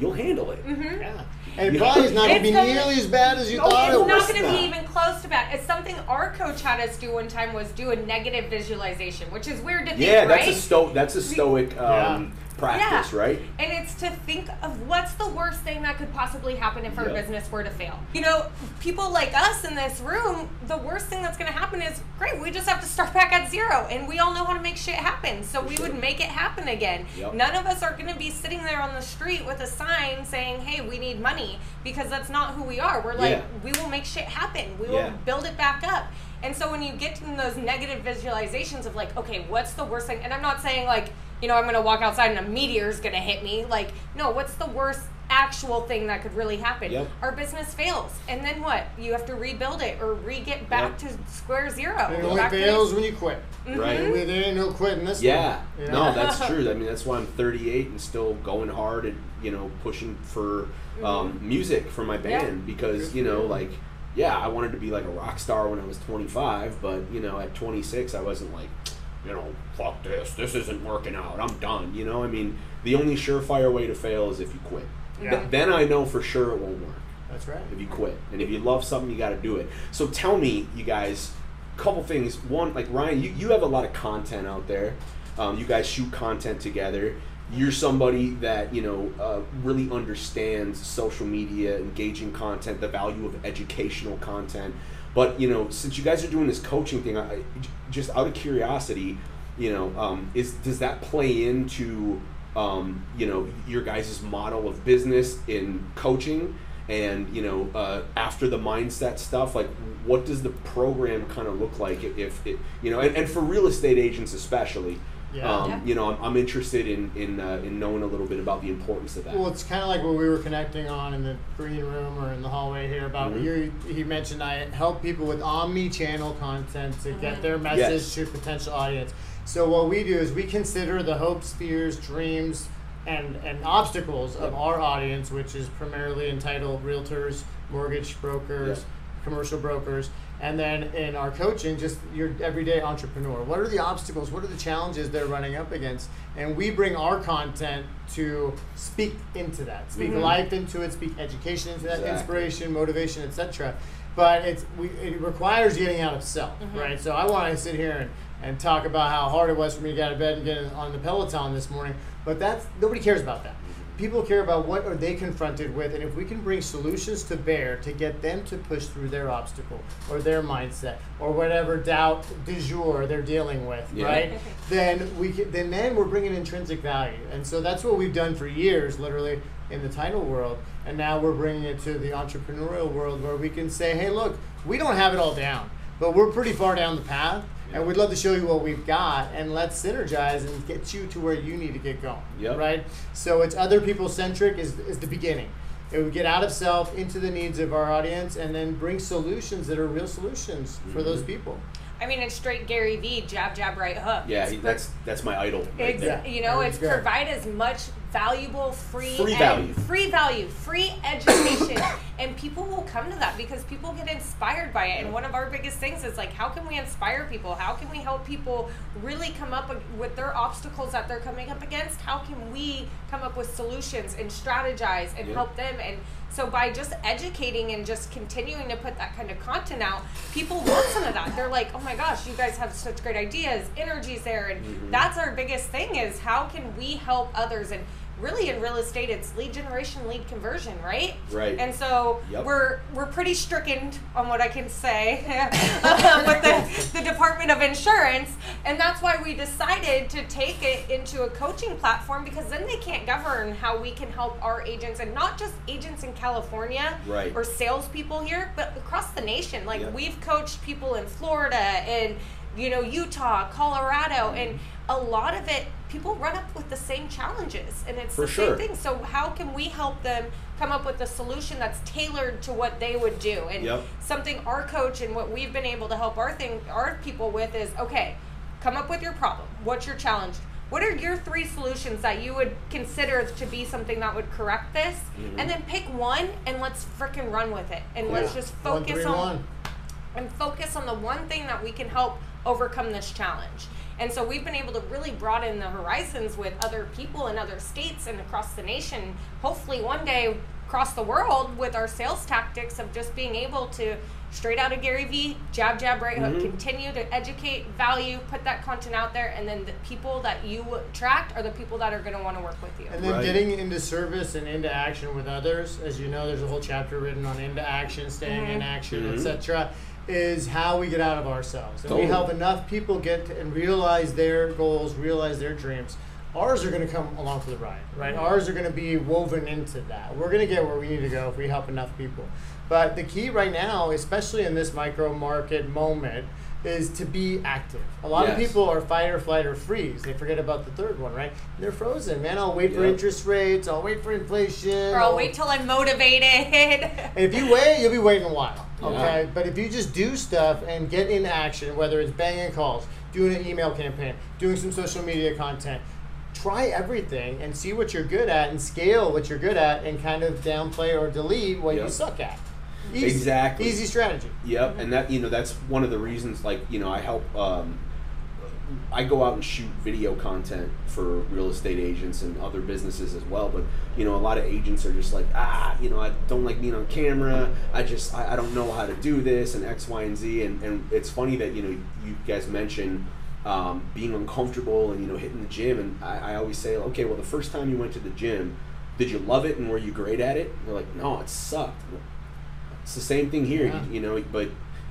[SPEAKER 1] you'll handle it.
[SPEAKER 3] Mhm.
[SPEAKER 2] Yeah. And it probably is not going to be nearly as bad as you
[SPEAKER 1] No,
[SPEAKER 2] thought
[SPEAKER 3] it's
[SPEAKER 2] it
[SPEAKER 3] not going to be even close to bad. It's something our coach had us do one time was do a negative visualization, which is weird to think,
[SPEAKER 1] Yeah, that's
[SPEAKER 3] right?
[SPEAKER 1] a sto that's a stoic um, practice,
[SPEAKER 3] Yeah.
[SPEAKER 1] right?
[SPEAKER 3] And it's to think of what's the worst thing that could possibly happen if our
[SPEAKER 1] Yeah.
[SPEAKER 3] business were to fail. You know, people like us in this room, the worst thing that's going to happen is great, we just have to start back at zero. And we all know how to make shit happen. So
[SPEAKER 1] For
[SPEAKER 3] we
[SPEAKER 1] sure.
[SPEAKER 3] would make it happen again.
[SPEAKER 1] Yep.
[SPEAKER 3] None of us are going to be sitting there on the street with a sign saying, hey, we need money, because that's not who we are. We're like,
[SPEAKER 1] Yeah.
[SPEAKER 3] we will make shit happen, we
[SPEAKER 1] Yeah.
[SPEAKER 3] will build it back up. And so when you get in those negative visualizations of like, okay, what's the worst thing? And I'm not saying like, you know, I'm gonna walk outside and a meteor's gonna hit me. Like, no, what's the worst actual thing that could really happen.
[SPEAKER 1] Yep.
[SPEAKER 3] Our business fails, and then what? You have to rebuild it or re get back
[SPEAKER 1] Yep.
[SPEAKER 3] to square zero.
[SPEAKER 2] It
[SPEAKER 3] Go
[SPEAKER 2] only fails when you quit.
[SPEAKER 1] Right.
[SPEAKER 2] And we- there ain't no quitting this
[SPEAKER 1] Yeah,
[SPEAKER 2] one. you
[SPEAKER 1] no, that's true. I mean, that's why I'm 38 and still going hard and you know pushing for um, music for my
[SPEAKER 3] Yeah.
[SPEAKER 1] band because you know like yeah, I wanted to be like a rock star when I was 25, but you know at 26 I wasn't like you know fuck this, this isn't working out, I'm done. You know, I mean, the only surefire way to fail is if you quit.
[SPEAKER 2] Yeah.
[SPEAKER 1] Th- then I know for sure it won't work
[SPEAKER 2] That's right.
[SPEAKER 1] if you quit. And if you love something, you got to do it. So tell me, you guys, a couple things. One, like Ryan, you, you have a lot of content out there. Um, you guys shoot content together. You're somebody that you know uh, really understands social media, engaging content, the value of educational content. But you know, since you guys are doing this coaching thing, I, just out of curiosity, you know, um, is does that play into um, you know your guys' model of business in coaching? and you know uh, after the mindset stuff like what does the program kind of look like if, if it you know and, and for real estate agents especially
[SPEAKER 2] Yeah.
[SPEAKER 1] um,
[SPEAKER 3] Yeah.
[SPEAKER 1] you know I'm, I'm interested in in, uh, in knowing a little bit about the importance of that
[SPEAKER 2] Well, it's kind of like what we were connecting on in the green room or in the hallway here about
[SPEAKER 1] Mhm.
[SPEAKER 2] you. He mentioned I help people with omni-channel content to get their message
[SPEAKER 1] Yes.
[SPEAKER 2] to potential audience. So what we do is we consider the hopes, fears, dreams, and and obstacles of our audience, which is primarily entitled realtors, mortgage brokers,
[SPEAKER 1] Yep.
[SPEAKER 2] commercial brokers, and then in our coaching, just your everyday entrepreneur. What are the obstacles? What are the challenges they're running up against? And we bring our content to speak into that, speak
[SPEAKER 3] Mhm.
[SPEAKER 2] life into it, speak education into that,
[SPEAKER 1] Exactly.
[SPEAKER 2] inspiration, motivation, etc. But it's we, it requires getting out of self,
[SPEAKER 3] Mhm.
[SPEAKER 2] right? So I want to sit here and, and talk about how hard it was for me to get out of bed and get on the Peloton this morning, but that's nobody cares about that people care about what are they confronted with and if we can bring solutions to bear to get them to push through their obstacle or their mindset or whatever doubt du jour they're dealing with
[SPEAKER 1] Yeah.
[SPEAKER 2] right? Then we can, then then we're bringing intrinsic value. And so that's what we've done for years literally in the title world. And now we're bringing it to the entrepreneurial world where we can say hey look we don't have it all down but we're pretty far down the path and we'd love to show you what we've got and let's synergize and get you to where you need to get going
[SPEAKER 1] Yep.
[SPEAKER 2] right? So it's other people centric is, is the beginning. It would get out of self into the needs of our audience and then bring solutions that are real solutions for mm-hmm. those people.
[SPEAKER 3] I mean, it's straight Gary Vee, jab, jab, right hook.
[SPEAKER 1] yeah he- that's that's my idol right
[SPEAKER 3] Ex- you know, it's provide as much valuable, free,
[SPEAKER 1] Free
[SPEAKER 3] and-
[SPEAKER 1] value.
[SPEAKER 3] free value, free education, and people will come to that because people get inspired by it. And one of our biggest things is like, how can we inspire people? How can we help people really come up with their obstacles that they're coming up against? How can we come up with solutions and strategize and
[SPEAKER 1] Yeah.
[SPEAKER 3] help them? And so by just educating and just continuing to put that kind of content out, people want some of that. They're like, oh my gosh, you guys have such great ideas, energy's there, and
[SPEAKER 1] Mhm.
[SPEAKER 3] that's our biggest thing is how can we help others and really in real estate it's lead generation lead conversion right
[SPEAKER 1] Right.
[SPEAKER 3] and so
[SPEAKER 1] Yep.
[SPEAKER 3] we're we're pretty stricken on what i can say uh, with the, the department of insurance and that's why we decided to take it into a coaching platform because then they can't govern how we can help our agents and not just agents in california
[SPEAKER 1] Right.
[SPEAKER 3] or salespeople here but across the nation like
[SPEAKER 1] Yep.
[SPEAKER 3] we've coached people in florida and you know utah colorado and a lot of it people run up with the same challenges and it's
[SPEAKER 1] For
[SPEAKER 3] the
[SPEAKER 1] sure.
[SPEAKER 3] same thing so how can we help them come up with a solution that's tailored to what they would do and
[SPEAKER 1] Yep.
[SPEAKER 3] something our coach and what we've been able to help our thing our people with is okay come up with your problem what's your challenge what are your three solutions that you would consider to be something that would correct this
[SPEAKER 1] Mhm.
[SPEAKER 3] and then pick one and let's frickin' run with it and let's
[SPEAKER 2] Yeah.
[SPEAKER 3] just
[SPEAKER 2] One,
[SPEAKER 3] focus
[SPEAKER 2] three,
[SPEAKER 3] on
[SPEAKER 2] one.
[SPEAKER 3] And focus on the one thing that we can help overcome this challenge. And so we've been able to really broaden the horizons with other people in other states and across the nation. Hopefully, one day across the world with our sales tactics of just being able to straight out of Gary Vee, jab, jab, right hook,
[SPEAKER 1] Mhm.
[SPEAKER 3] continue to educate, value, put that content out there, and then the people that you attract are the people that are going to want to work with you.
[SPEAKER 2] And then
[SPEAKER 1] Right.
[SPEAKER 2] getting into service and into action with others, as you know, there's a whole chapter written on into action, staying in
[SPEAKER 3] Mhm.
[SPEAKER 2] action,
[SPEAKER 1] Mhm.
[SPEAKER 2] etc. Is how we get out of ourselves, and
[SPEAKER 1] Totally.
[SPEAKER 2] we help enough people get to, and realize their goals, realize their dreams. Ours are going to come along for the ride, right?
[SPEAKER 3] Mhm.
[SPEAKER 2] Ours are going to be woven into that. We're going to get where we need to go if we help enough people. But the key right now, especially in this micro market moment, is to be active. A lot of people are fight or flight or freeze. They forget about the third one, right? They're frozen, man. I'll wait for interest rates. I'll wait for inflation.
[SPEAKER 3] Or I'll wait till I'm motivated.
[SPEAKER 2] And if you wait, you'll be waiting a while.
[SPEAKER 1] Yeah.
[SPEAKER 2] Okay. But if you just do stuff and get in action, whether it's banging calls, doing an email campaign, doing some social media content, try everything and see what you're good at and scale what you're good at and kind of downplay or delete what you suck at. Easy.
[SPEAKER 1] Exactly.
[SPEAKER 2] Easy strategy.
[SPEAKER 1] Yep, and that you know that's one of the reasons. Like you know, I help. Um, I go out and shoot video content for real estate agents and other businesses as well. But you know, a lot of agents are just like, ah, you know, I don't like being on camera. I just I, I don't know how to do this and X, Y, and Z. And and it's funny that you know you guys mentioned. Um, being uncomfortable and you know hitting the gym and I, I always say okay well the first time you went to the gym did you love it and were you great at it they're like no it sucked it's the same thing here,
[SPEAKER 2] Yeah.
[SPEAKER 1] you, you know. But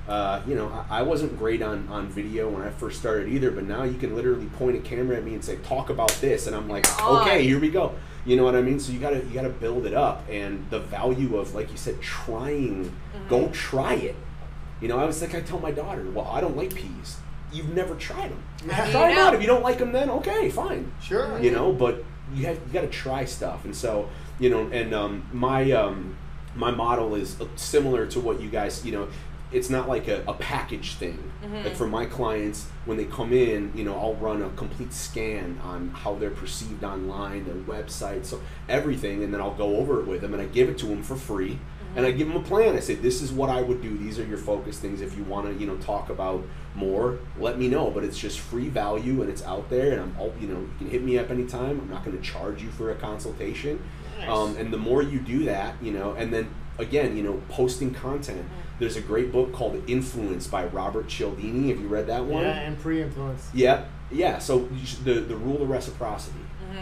[SPEAKER 1] uh, you know, I, I wasn't great on on video when I first started either. But now you can literally point a camera at me and say, "Talk about this," and I'm like,
[SPEAKER 3] On.
[SPEAKER 1] "Okay, here we go." You know what I mean? So you gotta you gotta build it up, and the value of, like you said, trying. Go try it. You know, I was like, I tell my daughter, "Well, I don't like peas. You've never tried them.
[SPEAKER 2] How
[SPEAKER 1] Try
[SPEAKER 3] you
[SPEAKER 1] them out. If you don't like them, then okay, fine."
[SPEAKER 2] Sure.
[SPEAKER 1] you know but you have you got to try stuff and so you know and um, my um, my model is uh, similar to what you guys you know it's not like a, a package thing. Mm-hmm. Like for my clients when they come in you know i'll run a complete scan on how they're perceived online their website so everything and then i'll go over it with them and i give it to them for free. Mm-hmm. And i give them a plan. I say this is what i would do. These are your focus things. If you want to you know talk about more let me know. But it's just free value and it's out there and i'm all you know you can hit me up anytime. I'm not going to charge you for a consultation
[SPEAKER 2] Nice.
[SPEAKER 1] um, and the more you do that you know and then again you know posting content there's a great book called influence by robert cialdini have you read that one
[SPEAKER 2] Yeah, and pre-influence.
[SPEAKER 1] yeah Yeah. So the the rule of reciprocity.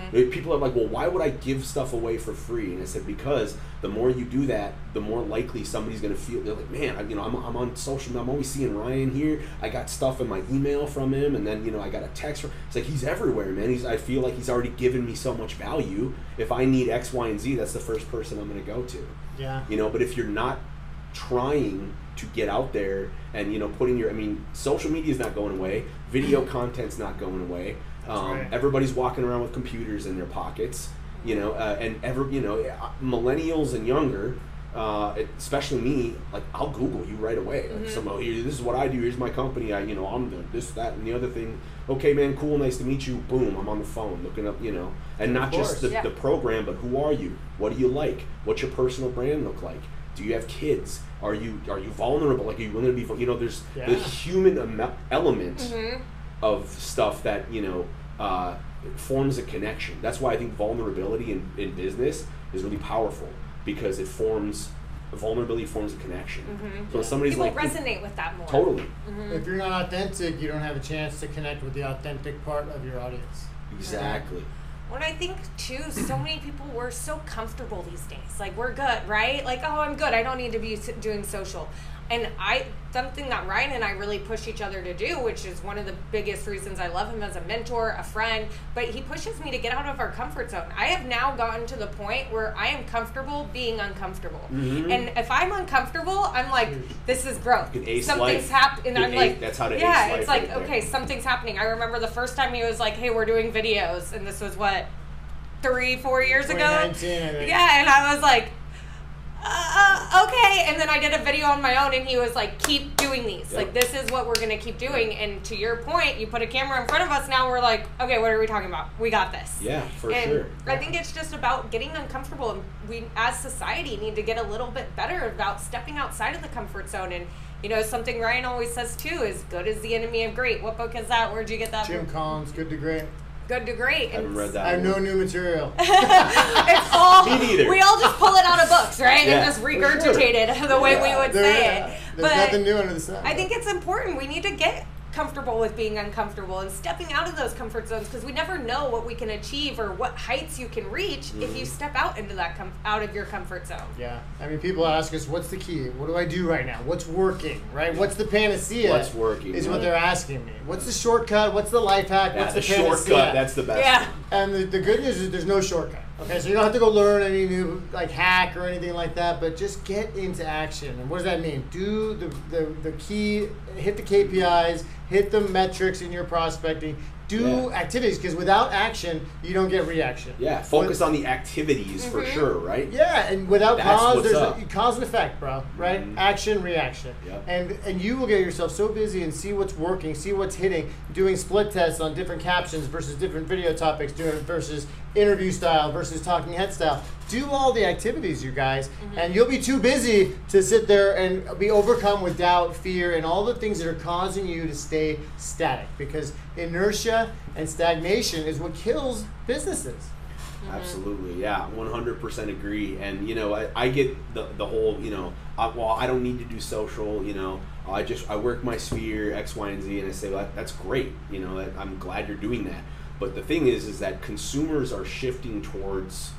[SPEAKER 1] Uh, People are like, well, why would I give stuff away for free? And I said because the more you do that, the more likely somebody's going to feel. They're like, man, I, you know, I'm, I'm on social. I'm always seeing Ryan here. I got stuff in my email from him, and then you know I got a text from. It's like he's everywhere, man. He's. I feel like he's already given me so much value. If I need X, Y, and Z, that's the first person I'm going to go to
[SPEAKER 2] Yeah.
[SPEAKER 1] you know but if you're not trying to get out there and you know putting your i mean social media is not going away video content's not going away um,
[SPEAKER 2] right.
[SPEAKER 1] everybody's walking around with computers in their pockets you know uh, and ever you know uh, millennials and younger uh, especially me like i'll google you right away like some oh here this is what i do here's my company i you know i'm the this that and the other thing okay man cool nice to meet you boom i'm on the phone looking up you know and not
[SPEAKER 2] course.
[SPEAKER 1] just the,
[SPEAKER 3] Yeah.
[SPEAKER 1] the program, but who are you? What do you like? What's your personal brand look like? Do you have kids? Are you are you vulnerable? Like are you willing to be? vul- You know, there's the human ame- element
[SPEAKER 3] Mhm.
[SPEAKER 1] Of stuff that you know uh, forms a connection. That's why I think vulnerability in, in business is really powerful because it forms vulnerability forms a connection. So if somebody's
[SPEAKER 3] People
[SPEAKER 1] like
[SPEAKER 3] resonate with that more.
[SPEAKER 1] totally
[SPEAKER 2] If you're not authentic, you don't have a chance to connect with the authentic part of your audience.
[SPEAKER 1] exactly.
[SPEAKER 3] When I think too, so many people we're so comfortable these days. Like we're good, right? Like oh, I'm good. I don't need to be doing social. And I something that Ryan and I really push each other to do, which is one of the biggest reasons I love him as a mentor, a friend. But he pushes me to get out of our comfort zone. I have now gotten to the point where I am comfortable being uncomfortable.
[SPEAKER 1] Mhm.
[SPEAKER 3] And if I'm uncomfortable, I'm like, this is growth.
[SPEAKER 1] You can ace
[SPEAKER 3] Something's
[SPEAKER 1] life.
[SPEAKER 3] happening. I'm
[SPEAKER 1] can
[SPEAKER 3] like,
[SPEAKER 1] that's how to ace
[SPEAKER 3] yeah.
[SPEAKER 1] life
[SPEAKER 3] it's like
[SPEAKER 1] right there.
[SPEAKER 3] okay, something's happening. I remember the first time he was like, "Hey, we're doing videos," and this was what three, four years ago.
[SPEAKER 2] 2019, I think.
[SPEAKER 3] Yeah, and I was like, uh, okay. And then I did a video on my own, and he was like, "Keep doing these.
[SPEAKER 1] Yep.
[SPEAKER 3] Like this is what we're gonna keep doing." And to your point, you put a camera in front of us. Now we're like, okay, what are we talking about? We got this.
[SPEAKER 1] Yeah, for
[SPEAKER 3] and
[SPEAKER 1] sure.
[SPEAKER 3] I think it's just about getting uncomfortable, and we, as society, need to get a little bit better about stepping outside of the comfort zone. And you know, something Ryan always says too is "good is the enemy of great." What book is that? Where'd you get that?
[SPEAKER 2] Jim? Collins, good to great.
[SPEAKER 3] Good to great.
[SPEAKER 1] I haven't read that.
[SPEAKER 2] I have no new material.
[SPEAKER 3] it's all
[SPEAKER 1] Me neither.
[SPEAKER 3] we all just pull it out of books, right?
[SPEAKER 1] Yeah,
[SPEAKER 3] and just
[SPEAKER 1] for
[SPEAKER 3] regurgitate it the way we would
[SPEAKER 2] There-
[SPEAKER 3] say
[SPEAKER 2] yeah,
[SPEAKER 3] it.
[SPEAKER 2] There's
[SPEAKER 3] But
[SPEAKER 2] nothing new under the sun.
[SPEAKER 3] I think it's important. We need to get comfortable with being uncomfortable and stepping out of those comfort zones because we never know what we can achieve or what heights you can reach if
[SPEAKER 1] Mm-hmm.
[SPEAKER 3] you step out into that com- out of your comfort zone.
[SPEAKER 2] Yeah, I mean, people ask us, "What's the key? What do I do right now? What's working? Right? What's the panacea?
[SPEAKER 1] What's working,
[SPEAKER 2] is what they're asking me. What's the shortcut? What's the life hack?
[SPEAKER 1] Yeah,
[SPEAKER 2] What's
[SPEAKER 1] the
[SPEAKER 2] the, panacea?
[SPEAKER 1] shortcut. That's the best.
[SPEAKER 3] Yeah.
[SPEAKER 2] And the, the good news is there's no shortcut. Okay, so you don't have to go learn any new like hack or anything like that, but just get into action. And what does that mean? Do the, the, the key, hit the KPIs, hit the metrics in your prospecting, do
[SPEAKER 1] Yeah.
[SPEAKER 2] activities because without action, you don't get reaction.
[SPEAKER 1] Yeah, focus
[SPEAKER 2] With-
[SPEAKER 1] on the activities for
[SPEAKER 3] Mhm.
[SPEAKER 1] sure, right?
[SPEAKER 2] Yeah, and without
[SPEAKER 1] That's
[SPEAKER 2] cause, there's a cause and effect, bro. Right?
[SPEAKER 1] Mhm.
[SPEAKER 2] Action, reaction.
[SPEAKER 1] Yep.
[SPEAKER 2] And and you will get yourself so busy and see what's working, see what's hitting, doing split tests on different captions versus different video topics, doing versus interview style versus talking head style. Do all the activities, you guys, mm-hmm. and you'll be too busy to sit there and be overcome with doubt, fear, and all the things that are causing you to stay static. Because inertia and stagnation is what kills businesses. Mm-hmm.
[SPEAKER 1] Absolutely, yeah, one hundred percent agree. And you know, I, I get the the whole you know, I, well, I don't need to do social. You know, I just I work my sphere X, Y, and Z, and I say well, that, that's great. You know, I'm glad you're doing that. But the thing is, is that consumers are shifting towards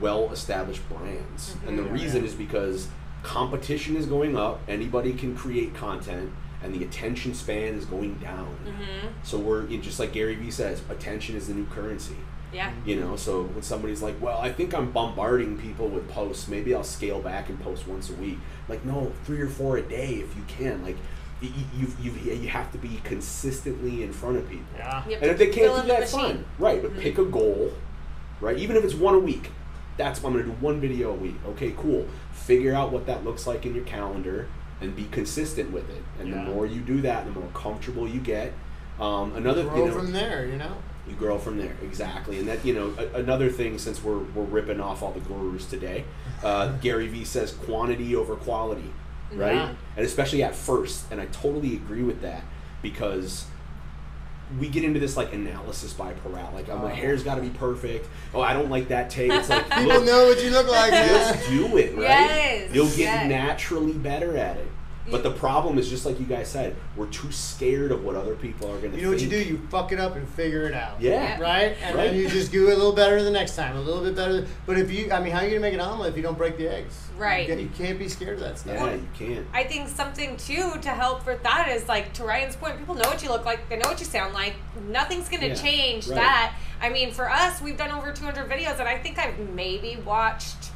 [SPEAKER 1] well-established brands, and the reason
[SPEAKER 2] Yeah.
[SPEAKER 1] is because competition is going up. Anybody can create content, and the attention span is going down.
[SPEAKER 3] Mm-hmm.
[SPEAKER 1] So we're just like Gary Vee says, attention is the new currency.
[SPEAKER 3] Yeah.
[SPEAKER 1] You know, so when somebody's like, "Well, I think I'm bombarding people with posts. Maybe I'll scale back and post once a week." Like, no, three or four a day if you can. Like, you you you, you have to be consistently in front of people.
[SPEAKER 2] Yeah.
[SPEAKER 1] And if they can't do that, fine. Right, but
[SPEAKER 3] Mhm.
[SPEAKER 1] pick a goal. Right, even if it's one a week. That's I'm going to do one video a week. Okay, cool. Figure out what that looks like in your calendar and be consistent with it. And
[SPEAKER 2] Yeah.
[SPEAKER 1] the more you do that, the more comfortable you get. Um, another
[SPEAKER 2] Grow
[SPEAKER 1] you know,
[SPEAKER 2] from there, you know?
[SPEAKER 1] you grow from there exactly and that you know a, another thing since we're, we're ripping off all the gurus today uh, gary vee says quantity over quality right
[SPEAKER 2] Yeah.
[SPEAKER 1] and especially at first and i totally agree with that because we get into this like analysis by paralysis like oh, my hair's got to be perfect. Oh i don't like that take it's like
[SPEAKER 2] People know what you look like,
[SPEAKER 1] just do it right?
[SPEAKER 3] Yes,
[SPEAKER 1] you'll get
[SPEAKER 3] yes.
[SPEAKER 1] naturally better at it but the problem is just like you guys said we're too scared of what other people are going to
[SPEAKER 2] You know what you do? You fuck it up and figure it out.
[SPEAKER 1] yeah
[SPEAKER 2] Right? And
[SPEAKER 1] Right.
[SPEAKER 2] then you just do it a little better the next time, a little bit better. But if you, I mean, how are you going to make an omelet if you don't break the eggs?
[SPEAKER 3] Right.
[SPEAKER 2] You, can't- you can't be scared of that stuff.
[SPEAKER 1] yeah you can't
[SPEAKER 3] I think something too to help with that is like to Ryan's point, people know what you look like, they know what you sound like. Nothing's gonna
[SPEAKER 1] Yeah,
[SPEAKER 3] change
[SPEAKER 1] right.
[SPEAKER 3] that. I mean, for us, we've done over 200 videos, and I think I've maybe watched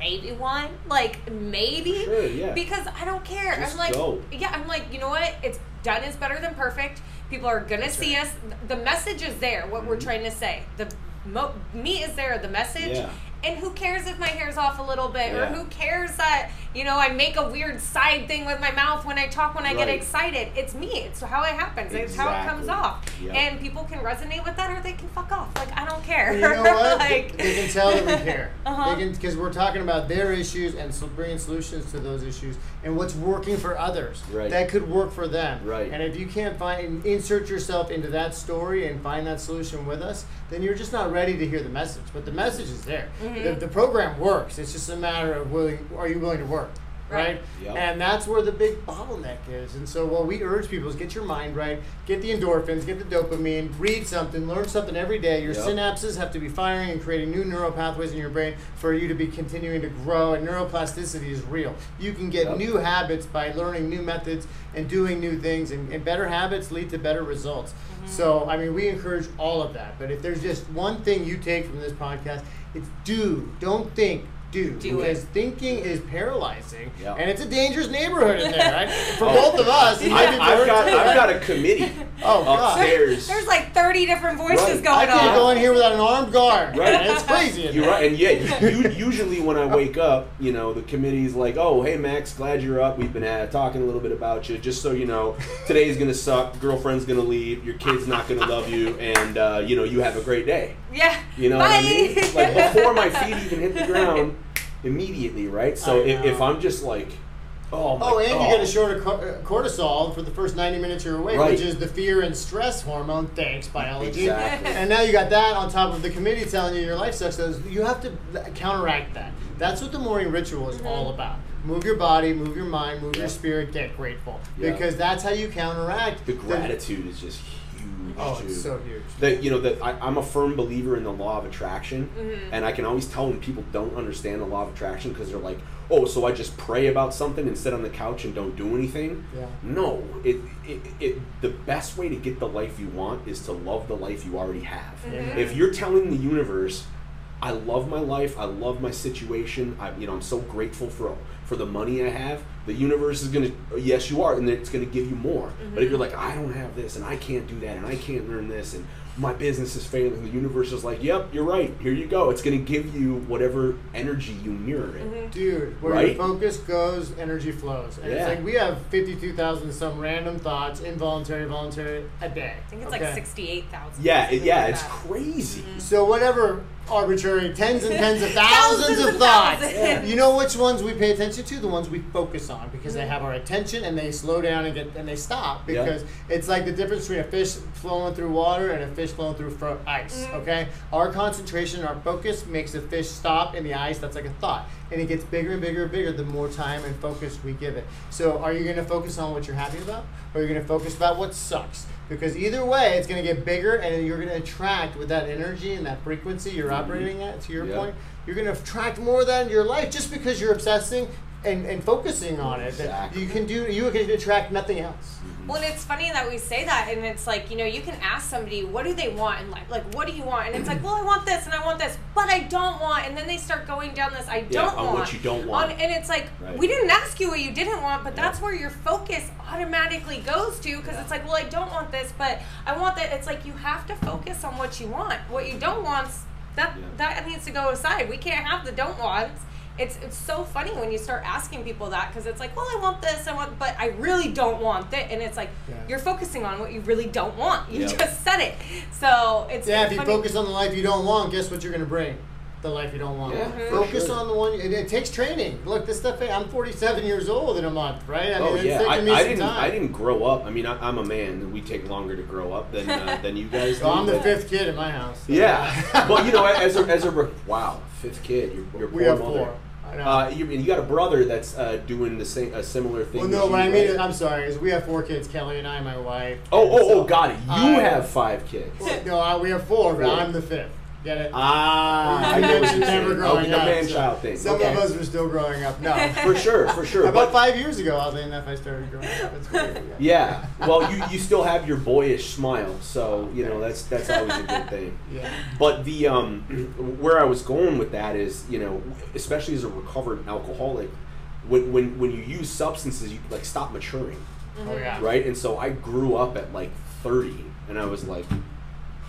[SPEAKER 3] maybe one, like maybe,
[SPEAKER 1] Sure, yeah.
[SPEAKER 3] because I don't care.
[SPEAKER 1] Just
[SPEAKER 3] I'm like,
[SPEAKER 1] go.
[SPEAKER 3] yeah, I'm like, you know what? It's done is better than perfect. People are gonna
[SPEAKER 1] That's
[SPEAKER 3] see
[SPEAKER 1] right.
[SPEAKER 3] us. The message is there. What we're
[SPEAKER 1] Mhm.
[SPEAKER 3] trying to say. The mo- meat is there. The message.
[SPEAKER 1] Yeah.
[SPEAKER 3] And who cares if my hair's off a little bit, or who cares that you know I make a weird side thing with my mouth when I talk when I get excited? It's me. It's how it happens. It's how it comes off.
[SPEAKER 1] Yep.
[SPEAKER 3] And people can resonate with that, or they can fuck off. Like I don't care.
[SPEAKER 2] You know what?
[SPEAKER 3] like,
[SPEAKER 2] they can tell that we care.
[SPEAKER 3] Uh-huh.
[SPEAKER 2] Because we're talking about their issues and so bringing solutions to those issues and what's working for others.
[SPEAKER 1] Right.
[SPEAKER 2] That could work for them.
[SPEAKER 1] Right.
[SPEAKER 2] And if you can't find insert yourself into that story and find that solution with us, then you're just not ready to hear the message. But the message is there.
[SPEAKER 3] Mhm.
[SPEAKER 2] The, the program works. It's just a matter of willing. Are you willing to work?
[SPEAKER 3] Right.
[SPEAKER 2] Right.
[SPEAKER 1] Yep.
[SPEAKER 2] And that's where the big bottleneck is. And so, what we urge people is get your mind right, get the endorphins, get the dopamine, read something, learn something every day. Your
[SPEAKER 1] Yep.
[SPEAKER 2] synapses have to be firing and creating new neural pathways in your brain for you to be continuing to grow. And neuroplasticity is real. You can get
[SPEAKER 1] Yep.
[SPEAKER 2] new habits by learning new methods and doing new things, and, and better habits lead to better results. Mm-hmm. So, I mean, we encourage all of that. But if there's just one thing you take from this podcast, it's do. Don't think. Do,
[SPEAKER 3] Do it.
[SPEAKER 2] because thinking is paralyzing,
[SPEAKER 1] Yep.
[SPEAKER 2] and it's a dangerous neighborhood in there. Right? For
[SPEAKER 1] Oh.
[SPEAKER 2] both of us, it might
[SPEAKER 1] I,
[SPEAKER 2] be
[SPEAKER 1] I've got I've got a committee
[SPEAKER 2] Oh, God.
[SPEAKER 1] upstairs.
[SPEAKER 3] There's like 30 different voices
[SPEAKER 1] Right.
[SPEAKER 3] going
[SPEAKER 2] I can't
[SPEAKER 3] on.
[SPEAKER 2] go in here without an armed guard.
[SPEAKER 1] Right.
[SPEAKER 2] And it's crazy.
[SPEAKER 1] You're
[SPEAKER 2] there.
[SPEAKER 1] right, and yeah, you, you, usually when I wake up, you know, the committee's like, "Oh, hey Max, glad you're up. We've been uh, talking a little bit about you. Just so you know, today's gonna suck. Girlfriend's gonna leave. Your kid's not gonna love you, and uh, you know, you have a great day.
[SPEAKER 3] Yeah.
[SPEAKER 1] You know
[SPEAKER 3] Bye.
[SPEAKER 1] what I mean? Like before my feet even hit the ground, immediately, right? So if, if. I'm just like, oh my
[SPEAKER 2] Oh, and
[SPEAKER 1] God.
[SPEAKER 2] you get a shorter co- uh, cortisol for the first 90 minutes you're awake,
[SPEAKER 1] Right.
[SPEAKER 2] which is the fear and stress hormone. Thanks, biology.
[SPEAKER 1] Exactly.
[SPEAKER 2] And now you got that on top of the committee telling you your life sucks. So you have to counteract that. That's what the morning ritual is all about. Move your body, move your mind, move
[SPEAKER 1] Yeah.
[SPEAKER 2] your spirit, get grateful.
[SPEAKER 1] Yeah.
[SPEAKER 2] Because that's how you counteract
[SPEAKER 1] the gratitude is just huge.
[SPEAKER 2] Oh,
[SPEAKER 1] dude.
[SPEAKER 2] it's so huge.
[SPEAKER 1] that you know that I, I'm a firm believer in the law of attraction,
[SPEAKER 3] Mhm.
[SPEAKER 1] and I can always tell when people don't understand the law of attraction because they're like, "Oh, so I just pray about something and sit on the couch and don't do anything."
[SPEAKER 2] Yeah.
[SPEAKER 1] No, it, it, it the best way to get the life you want is to love the life you already have.
[SPEAKER 3] Mhm.
[SPEAKER 1] If you're telling the universe, I love my life. I love my situation. I, you know, I'm so grateful for for the money I have. The universe is gonna, yes, you are, and it's gonna give you more. But if mm-hmm. you're like, I don't have this, and I can't do that, and I can't learn this, and my business is failing, the universe is like, yep, you're right. Here you go. It's gonna give you whatever energy you mirror it. Mm-hmm.
[SPEAKER 2] Dude, where
[SPEAKER 1] Right?
[SPEAKER 2] your focus goes, energy flows. And
[SPEAKER 1] Yeah.
[SPEAKER 2] it's like we have 52,000 some random thoughts, involuntary, voluntary, a day.
[SPEAKER 3] I think it's
[SPEAKER 2] okay?
[SPEAKER 3] like sixty-eight thousand.
[SPEAKER 1] Yeah, it, yeah, it's crazy. Mm-hmm.
[SPEAKER 2] So whatever arbitrary tens and tens of thousands,
[SPEAKER 3] Thousands
[SPEAKER 2] of thoughts.
[SPEAKER 3] thousands.
[SPEAKER 2] You know which ones we pay attention to? The ones we focus on because
[SPEAKER 3] Mm-hmm.
[SPEAKER 2] they have our attention and they slow down and get and they stop
[SPEAKER 1] Yeah.
[SPEAKER 2] because it's like the difference between a fish flowing through water and a fish flowing through fro- ice.
[SPEAKER 3] Mm-hmm.
[SPEAKER 2] Okay, our concentration, our focus makes the fish stop in the ice. That's like a thought, and it gets bigger and bigger and bigger the more time and focus we give it. So, are you going to focus on what you're happy about, or are you going to focus about what sucks? Because either way, it's going to get bigger, and you're going to attract with that energy and that frequency you're mm-hmm. operating at. To your
[SPEAKER 1] Yeah.
[SPEAKER 2] point, you're going to attract more of that in your life just because you're obsessing and, and focusing on it.
[SPEAKER 1] Exactly.
[SPEAKER 2] you can do. You can attract nothing else. Mm-hmm.
[SPEAKER 3] Well, and it's funny that we say that, and it's like you know, you can ask somebody, "What do they want in life? Like, what do you want?" And it's like, "Well, I want this, and I want this, but I don't want." And then they start going down this, "I
[SPEAKER 1] Yeah,
[SPEAKER 3] don't
[SPEAKER 1] on
[SPEAKER 3] want."
[SPEAKER 1] what you don't want.
[SPEAKER 3] On- and it's like,
[SPEAKER 1] Right.
[SPEAKER 3] we didn't ask you what you didn't want, but
[SPEAKER 1] Yeah.
[SPEAKER 3] that's where your focus automatically goes to, because
[SPEAKER 1] Yeah.
[SPEAKER 3] it's like, "Well, I don't want this, but I want that." It's like you have to focus on what you want. What you don't want, that
[SPEAKER 1] Yeah.
[SPEAKER 3] that needs to go aside. We can't have the don't wants. It's, it's so funny when you start asking people that because it's like, well, I want this, I want, but I really don't want that, and it's like
[SPEAKER 2] Yeah.
[SPEAKER 3] you're focusing on what you really don't want. You
[SPEAKER 1] Yep.
[SPEAKER 3] just said it, so it's
[SPEAKER 2] Yeah, if you focus on the life you don't want, guess what you're going to bring? The life you don't want.
[SPEAKER 1] Yeah,
[SPEAKER 3] Mhm.
[SPEAKER 2] Focus
[SPEAKER 1] sure.
[SPEAKER 2] on the one. It, it takes training. Look, this stuff. I'm 47 years old in a month, right? I
[SPEAKER 1] Oh
[SPEAKER 2] it's
[SPEAKER 1] yeah,
[SPEAKER 2] taking
[SPEAKER 1] I,
[SPEAKER 2] me
[SPEAKER 1] I
[SPEAKER 2] some
[SPEAKER 1] didn't.
[SPEAKER 2] time.
[SPEAKER 1] I didn't grow up. I mean, I, I'm a man, we take longer to grow up than uh, than you guys. do,
[SPEAKER 2] I'm the
[SPEAKER 1] but-
[SPEAKER 2] fifth kid in my house. so-
[SPEAKER 1] Yeah, well, you know, as a, as a wow, fifth kid, your, your
[SPEAKER 2] we
[SPEAKER 1] poor
[SPEAKER 2] have
[SPEAKER 1] mother.
[SPEAKER 2] four. I know.
[SPEAKER 1] Uh, you, and you got a brother that's uh, doing the same, a similar thing.
[SPEAKER 2] well, no,
[SPEAKER 1] you,
[SPEAKER 2] what I mean is, I'm sorry, is we have four kids. Kelly and I, my wife.
[SPEAKER 1] Oh, oh,
[SPEAKER 2] so
[SPEAKER 1] oh, got it. You
[SPEAKER 2] I-
[SPEAKER 1] have five kids.
[SPEAKER 2] No, I, we have four, but
[SPEAKER 1] Four.
[SPEAKER 2] I'm the fifth. Get it?
[SPEAKER 1] Ah, I
[SPEAKER 2] You
[SPEAKER 1] know what you're
[SPEAKER 2] never
[SPEAKER 1] saying.
[SPEAKER 2] growing
[SPEAKER 1] oh, the
[SPEAKER 2] up.
[SPEAKER 1] man
[SPEAKER 2] so
[SPEAKER 1] child thing.
[SPEAKER 2] Some
[SPEAKER 1] okay.
[SPEAKER 2] of us were still growing up. No,
[SPEAKER 1] for sure, for sure.
[SPEAKER 2] About
[SPEAKER 1] But-
[SPEAKER 2] five years ago, oddly enough, I started growing up. It's weird.
[SPEAKER 1] Yeah. Well, you, you still have your boyish smile, so you know that's that's always a good thing.
[SPEAKER 2] Yeah.
[SPEAKER 1] But the um, where I was going with that is, you know, especially as a recovered alcoholic, when when when you use substances, you like stop maturing,
[SPEAKER 2] Oh yeah.
[SPEAKER 1] right? And so I grew up at like thirty, and I was like,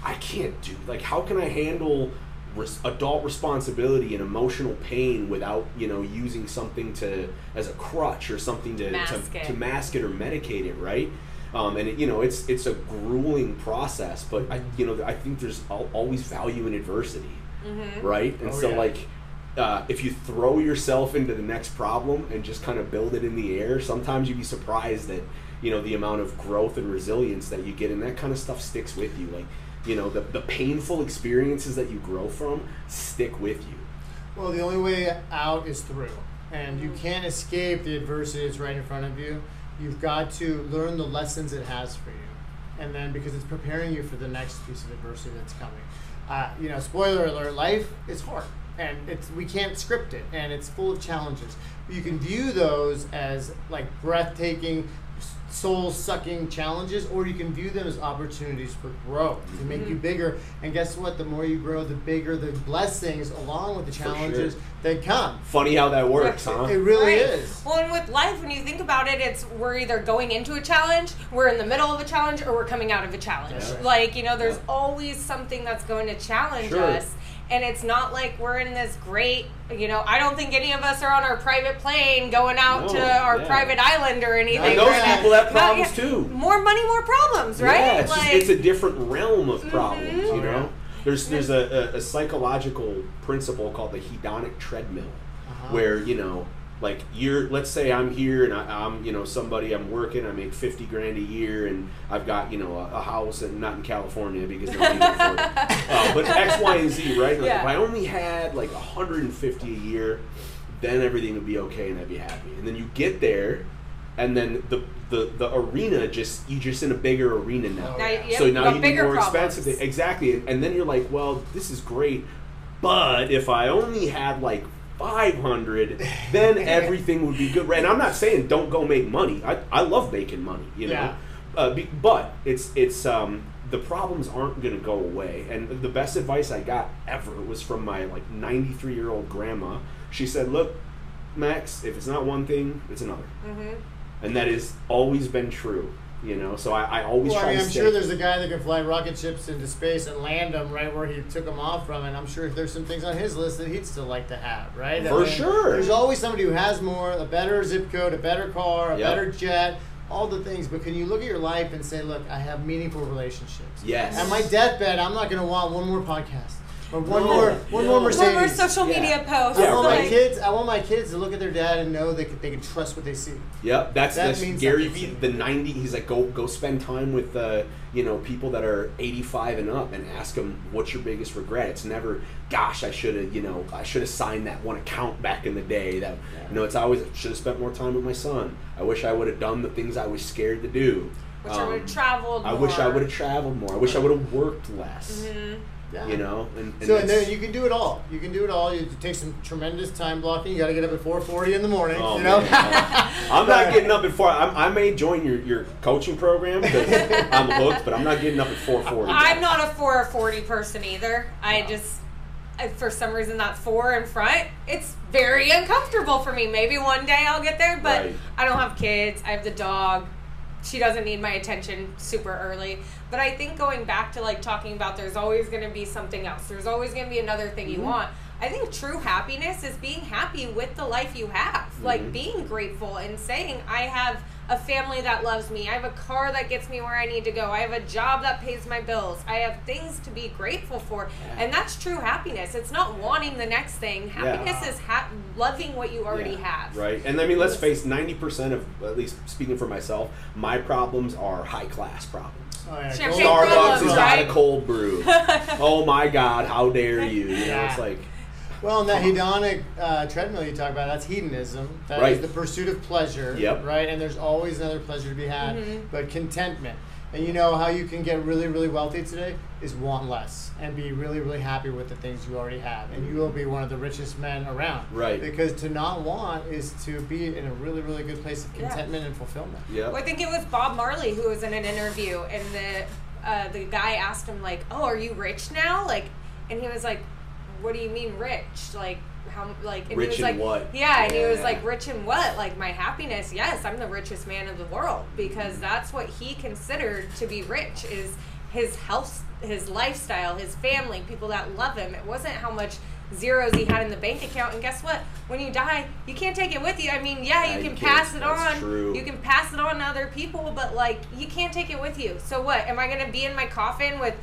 [SPEAKER 1] I can't do like how can I handle res- adult responsibility and emotional pain without you know using something to as a crutch or something to
[SPEAKER 3] Mask
[SPEAKER 1] to,
[SPEAKER 3] it.
[SPEAKER 1] to mask it or medicate it, right? Um, and it, you know it's it's a grueling process, but I you know I think there's al- always value in adversity,
[SPEAKER 3] Mm-hmm.
[SPEAKER 1] right? And
[SPEAKER 2] Oh,
[SPEAKER 1] so
[SPEAKER 2] yeah.
[SPEAKER 1] like. Uh, if you throw yourself into the next problem and just kind of build it in the air, sometimes you'd be surprised that you know the amount of growth and resilience that you get, and that kind of stuff sticks with you. Like you know the the painful experiences that you grow from stick with you.
[SPEAKER 2] Well, the only way out is through, and you can't escape the adversity that's right in front of you. You've got to learn the lessons it has for you, and then because it's preparing you for the next piece of adversity that's coming. Uh, you know, spoiler alert: life is hard, and it's we can't script it, and it's full of challenges. You can view those as like breathtaking, soul sucking challenges, or you can view them as opportunities for growth to mm-hmm. make you bigger. And guess what? The more you grow, the bigger the blessings along with the
[SPEAKER 1] For sure.
[SPEAKER 2] challenges that come.
[SPEAKER 1] Funny how that works, huh?
[SPEAKER 2] It really
[SPEAKER 3] Right.
[SPEAKER 2] is.
[SPEAKER 3] Well, and with life, when you think about it, it's we're either going into a challenge, we're in the middle of a challenge, or we're coming out of a challenge.
[SPEAKER 1] Yeah.
[SPEAKER 3] Like, you know, there's
[SPEAKER 1] Yeah.
[SPEAKER 3] always something that's going to challenge
[SPEAKER 1] Sure.
[SPEAKER 3] us. And it's not like we're in this great, you know, I don't think any of us are on our private plane going out
[SPEAKER 1] No,
[SPEAKER 3] to our
[SPEAKER 1] yeah.
[SPEAKER 3] private island or anything.
[SPEAKER 1] And those
[SPEAKER 3] We're-
[SPEAKER 1] people have
[SPEAKER 3] Not
[SPEAKER 1] problems
[SPEAKER 3] yet.
[SPEAKER 1] too.
[SPEAKER 3] More money, more problems, right?
[SPEAKER 1] Yeah, it's, just, it's a different realm of problems,
[SPEAKER 2] Mhm.
[SPEAKER 1] you know? There's there's a, a, a psychological principle called the hedonic treadmill,
[SPEAKER 2] Uh-huh.
[SPEAKER 1] where, you know, like you're, let's say I'm here and I, I'm, you know, somebody, I'm working, I make 50 grand a year and I've got, you know, a, a house and not in California because nobody can afford it. Uh, but X, Y, and Z, right? Like
[SPEAKER 3] Yeah.
[SPEAKER 1] if I only had like 150 a year, then everything would be okay and I'd be happy. And then you get there and then the, the, the arena just, you're just in a bigger arena now.
[SPEAKER 2] Oh,
[SPEAKER 3] Now,
[SPEAKER 2] yeah.
[SPEAKER 3] yep,
[SPEAKER 1] so now you need more
[SPEAKER 3] problems.
[SPEAKER 1] expensive. Exactly. And, and then you're like, well, this is great, but if I only had like 500, then everything would be good. Right? And I'm not saying don't go make money. I, I love making money, you know.
[SPEAKER 2] Yeah.
[SPEAKER 1] Uh, be, but it's it's um the problems aren't going to go away. And the best advice I got ever was from my like 93 year old grandma. She said, "Look, Max, if it's not one thing, it's another,"
[SPEAKER 3] hmm
[SPEAKER 1] and that has always been true. You know, so I, I always
[SPEAKER 2] Well,
[SPEAKER 1] try
[SPEAKER 2] I mean,
[SPEAKER 1] to
[SPEAKER 2] I'm sure there's a guy that can fly rocket ships into space and land them right where he took them off from, and I'm sure if there's some things on his list that he'd still like to have, right? I
[SPEAKER 1] For
[SPEAKER 2] mean,
[SPEAKER 1] sure.
[SPEAKER 2] There's always somebody who has more, a better zip code, a better car, a
[SPEAKER 1] Yep.
[SPEAKER 2] better jet, all the things. But can you look at your life and say, look, I have meaningful relationships.
[SPEAKER 1] Yes.
[SPEAKER 2] At my deathbed, I'm not going to want one more podcast or one more, one more. Mercedes.
[SPEAKER 3] One more social
[SPEAKER 2] Yeah.
[SPEAKER 3] media post.
[SPEAKER 1] Yeah,
[SPEAKER 2] I want my
[SPEAKER 1] right.
[SPEAKER 2] kids. I want my kids to look at their dad and know they can, they can trust what they see.
[SPEAKER 1] Yep, that's,
[SPEAKER 2] That
[SPEAKER 1] that's
[SPEAKER 2] means
[SPEAKER 1] Gary
[SPEAKER 2] something
[SPEAKER 1] Vee, the 90. He's like, go go spend time with uh, you know people that are 85 and up, and ask them what's your biggest regret. It's never, gosh, I should have, you know, I should have signed that one account back in the day. That you know, it's always should have spent more time with my son. I wish I would have done the things I was scared to do.
[SPEAKER 3] Wish I would
[SPEAKER 1] Um,
[SPEAKER 3] have traveled.
[SPEAKER 1] I wish I
[SPEAKER 3] more.
[SPEAKER 1] would have traveled more. I wish I would have worked less.
[SPEAKER 3] Mhm.
[SPEAKER 2] Yeah.
[SPEAKER 1] You know, and, and
[SPEAKER 2] So and then you can do it all. You can do it all. You take some tremendous time blocking. You got to get up at 4:40 in the morning.
[SPEAKER 1] Oh,
[SPEAKER 2] you know.
[SPEAKER 1] I'm not getting up at four. I'm, I may join your, your coaching program because I'm hooked, but I'm not getting up at 4:40.
[SPEAKER 3] I'm not a four forty person either. I
[SPEAKER 1] Wow.
[SPEAKER 3] just, I- for some reason, that four in front, it's very uncomfortable for me. Maybe one day I'll get there, but
[SPEAKER 1] Right.
[SPEAKER 3] I don't have kids. I have the dog. She doesn't need my attention super early. But I think going back to like talking about there's always going to be something else. There's always going to be another thing
[SPEAKER 1] Mm-hmm.
[SPEAKER 3] you want. I think true happiness is being happy with the life you have. Like
[SPEAKER 1] Mhm.
[SPEAKER 3] being grateful and saying, I have a family that loves me. I have a car that gets me where I need to go. I have a job that pays my bills. I have things to be grateful for.
[SPEAKER 1] Yeah.
[SPEAKER 3] And that's true happiness. It's not wanting the next thing. Happiness is ha- loving what you already
[SPEAKER 1] Yeah,
[SPEAKER 3] have.
[SPEAKER 1] Right. And I mean, let's face 90% of, at least speaking for myself, my problems are high class problems.
[SPEAKER 2] Oh, yeah,
[SPEAKER 3] Champagne
[SPEAKER 1] Starbucks
[SPEAKER 3] problems,
[SPEAKER 1] is
[SPEAKER 3] right?
[SPEAKER 1] out of cold brew. oh my God, how dare you? You know,
[SPEAKER 2] Yeah.
[SPEAKER 1] it's like,
[SPEAKER 2] Well, and that hedonic uh, treadmill you talk about, that's hedonism. That is
[SPEAKER 1] Right.
[SPEAKER 2] the pursuit of pleasure.
[SPEAKER 1] Yep.
[SPEAKER 2] Right? And there's always another pleasure to be had.
[SPEAKER 3] Mhm.
[SPEAKER 2] But contentment. And you know how you can get really, really wealthy today? Is want less and be really, really happy with the things you already have. And you will be one of the richest men around.
[SPEAKER 1] Right.
[SPEAKER 2] Because to not want is to be in a really, really good place of
[SPEAKER 3] Yeah.
[SPEAKER 2] contentment and fulfillment.
[SPEAKER 1] yeah.
[SPEAKER 3] Well, I think it was Bob Marley who was in an interview, and the uh, the guy asked him like, "Oh, are you rich now?" Like, and he was like, "What do you mean rich? Like, how? Like, and
[SPEAKER 1] Rich
[SPEAKER 3] he
[SPEAKER 1] in
[SPEAKER 3] was like,
[SPEAKER 1] what?
[SPEAKER 3] Yeah, and he was
[SPEAKER 1] Yeah.
[SPEAKER 3] like, "Rich in what? Like my happiness? Yes, I'm the richest man in the world because mm-hmm. that's what he considered to be rich is his health, his lifestyle, his family, people that love him. It wasn't how much." Zeros he had in the bank account, and guess what? When you die, you can't take it with you. I mean, yeah,
[SPEAKER 1] Yeah,
[SPEAKER 3] you can pass it on.
[SPEAKER 1] true.
[SPEAKER 3] You can pass it on to other people, but like you can't take it with you. So what? Am I gonna be in my coffin with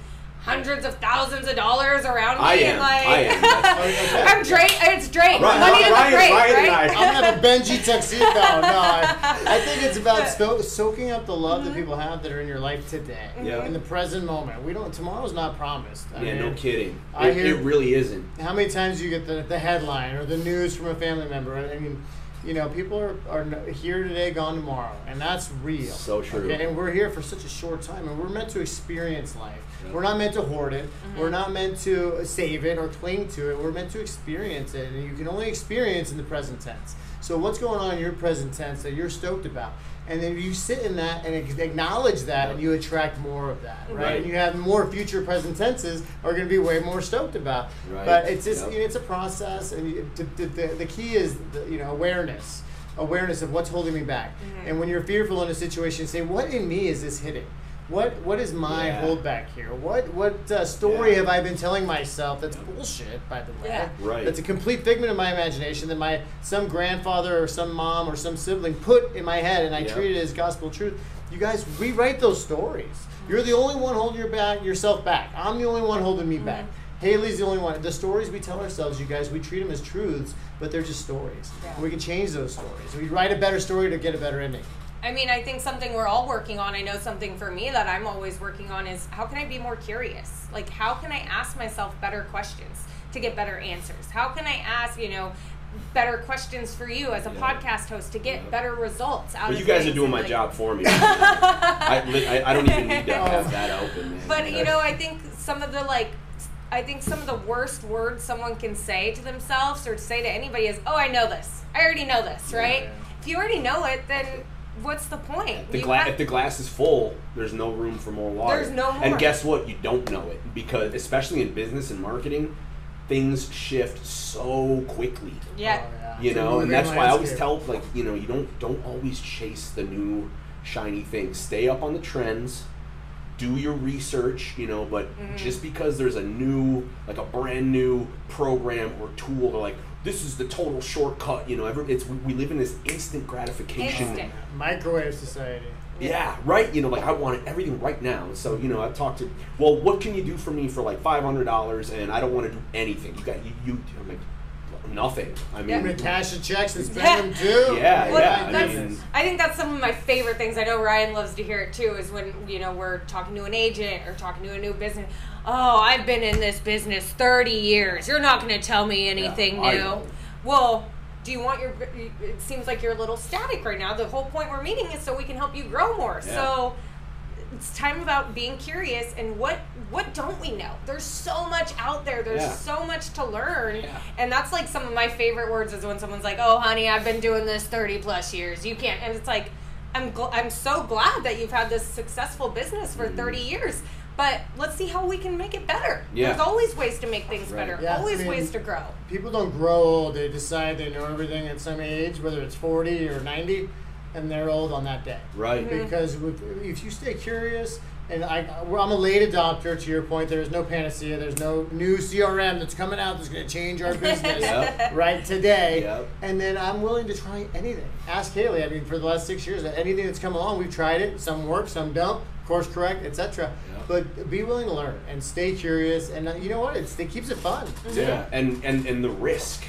[SPEAKER 3] hundreds of thousands of dollars around me?
[SPEAKER 1] I
[SPEAKER 3] and
[SPEAKER 1] am.
[SPEAKER 3] like
[SPEAKER 1] I am. That's-
[SPEAKER 3] I'm Drake. It's Drake.
[SPEAKER 1] Right,
[SPEAKER 3] Money to the Drake,
[SPEAKER 1] Ryan
[SPEAKER 3] right?
[SPEAKER 1] I-
[SPEAKER 2] I'm gonna have a Benji tuxedo. No, I, I think it's about so, soaking up the love
[SPEAKER 3] Mm-hmm.
[SPEAKER 2] that people have that are in your life today,
[SPEAKER 1] Yeah.
[SPEAKER 2] in the present moment. We don't. Tomorrow's not promised. I
[SPEAKER 1] yeah, no kidding.
[SPEAKER 2] I
[SPEAKER 1] It,
[SPEAKER 2] hear-
[SPEAKER 1] it really isn't.
[SPEAKER 2] How many times do you get the, the headline or the news from a family member? I mean, you know, people are, are here today, gone tomorrow, and that's real.
[SPEAKER 1] So true.
[SPEAKER 2] Okay? And we're here for such a short time, and we're meant to experience life.
[SPEAKER 1] Yeah.
[SPEAKER 2] We're not meant to hoard it.
[SPEAKER 3] Mm-hmm.
[SPEAKER 2] We're not meant to save it or cling to it. We're meant to experience it, and you can only experience in the present tense. So, what's going on in your present tense that you're stoked about? And then you sit in that and acknowledge that, and you attract more of that, right?
[SPEAKER 1] Right.
[SPEAKER 2] And you have more future present tenses are going to be way more stoked about.
[SPEAKER 1] Right.
[SPEAKER 2] But it's just
[SPEAKER 1] Yep.
[SPEAKER 2] you know, it's a process, and you, the, the, the, the key is the, you know awareness, awareness of what's holding me back.
[SPEAKER 3] Mm-hmm.
[SPEAKER 2] And when you're fearful in a situation, say, what in me is this hitting? What what is my
[SPEAKER 1] Yeah.
[SPEAKER 2] holdback here? What what uh, story
[SPEAKER 1] Yeah.
[SPEAKER 2] have I been telling myself that's bullshit? By the way,
[SPEAKER 3] Yeah.
[SPEAKER 1] Right.
[SPEAKER 2] That's a complete figment of my imagination that my some grandfather or some mom or some sibling put in my head, and I
[SPEAKER 1] Yeah.
[SPEAKER 2] treat it as gospel truth. You guys rewrite those stories. You're the only one holding your back yourself back. I'm the only one holding me back. Haylie's the only one. The stories we tell ourselves, you guys, we treat them as truths, but they're just stories.
[SPEAKER 3] Yeah.
[SPEAKER 2] We can change those stories. We write a better story to get a better ending.
[SPEAKER 3] I mean, I think something we're all working on. I know something for me that I'm always working on is how can I be more curious? Like, how can I ask myself better questions to get better answers? How can I ask, you know, better questions for you as a
[SPEAKER 1] Yeah.
[SPEAKER 3] podcast host to get
[SPEAKER 1] Yeah.
[SPEAKER 3] better results out
[SPEAKER 1] But you guys are doing my
[SPEAKER 3] like-
[SPEAKER 1] job for me. I, I, I don't even need to have that open, man.
[SPEAKER 3] But you know, I think some of the like, I think some of the worst words someone can say to themselves or say to anybody is, "Oh, I know this. I already know this." Right?
[SPEAKER 2] yeah.
[SPEAKER 3] If you already know it, then what's the point?
[SPEAKER 1] The gla-
[SPEAKER 3] have-
[SPEAKER 1] if the glass is full, there's no room for more water.
[SPEAKER 3] There's no more.
[SPEAKER 1] And guess what? You don't know it because, especially in business and marketing, things shift so quickly.
[SPEAKER 3] yeah.
[SPEAKER 2] Oh, yeah.
[SPEAKER 1] You
[SPEAKER 2] It's
[SPEAKER 1] know, and that's why I always tell like you know you don't don't always chase the new shiny thing. Stay up on the trends. Do your research, you know, but
[SPEAKER 3] Mm-hmm.
[SPEAKER 1] just because there's a new, like a brand new program or tool, they're like, this is the total shortcut, you know. Every, it's we, we live in this instant gratification
[SPEAKER 3] Instant.
[SPEAKER 2] Microwave society.
[SPEAKER 1] yeah, right. You know, like I wanted everything right now. So you know, I talked to. Well, what can you do for me for like five hundred dollars? And I don't want to do anything. You got you. you I'm like nothing. I mean,
[SPEAKER 2] I'm gonna cash the checks and spend
[SPEAKER 3] Yeah.
[SPEAKER 2] them too.
[SPEAKER 1] Yeah,
[SPEAKER 3] Well,
[SPEAKER 1] yeah. I mean,
[SPEAKER 3] I think that's some of my favorite things. I know Ryan loves to hear it too. Is when you know we're talking to an agent or talking to a new business. Oh, I've been in this business thirty years. You're not going to tell me anything
[SPEAKER 1] Yeah,
[SPEAKER 3] new.
[SPEAKER 1] know.
[SPEAKER 3] Well, do you want your? It seems like you're a little static right now. The whole point we're meeting is so we can help you grow more.
[SPEAKER 1] Yeah.
[SPEAKER 3] So it's time about being curious and what what don't we know there's so much out there there's
[SPEAKER 1] Yeah.
[SPEAKER 3] so much to learn
[SPEAKER 1] Yeah.
[SPEAKER 3] and that's like some of my favorite words is when someone's like oh honey i've been doing this 30 plus years you can't and it's like i'm gl- i'm so glad that you've had this successful business for 30 years but let's see how we can make it better
[SPEAKER 1] Yeah.
[SPEAKER 3] there's always ways to make things
[SPEAKER 1] Right.
[SPEAKER 3] better
[SPEAKER 2] Yeah, I
[SPEAKER 3] always
[SPEAKER 2] mean-
[SPEAKER 3] ways to grow
[SPEAKER 2] People don't grow old. They decide they know everything at some age, whether it's 40 or 90, and they're old on that day.
[SPEAKER 1] right.
[SPEAKER 3] Mm-hmm.
[SPEAKER 2] Because if you stay curious, and I, I'm a late adopter to your point, there is no panacea. There's no new CRM that's coming out that's going to change our business
[SPEAKER 1] Yep.
[SPEAKER 2] right today.
[SPEAKER 1] Yep.
[SPEAKER 2] And then I'm willing to try anything. Ask Haylie. I mean, for the last six years, anything that's come along, we've tried it. Some work, some don't. Course correct, etc.
[SPEAKER 1] Yep.
[SPEAKER 2] But be willing to learn and stay curious. And uh, you know what? It's, it keeps it fun.
[SPEAKER 1] Yeah, and, and and the risk.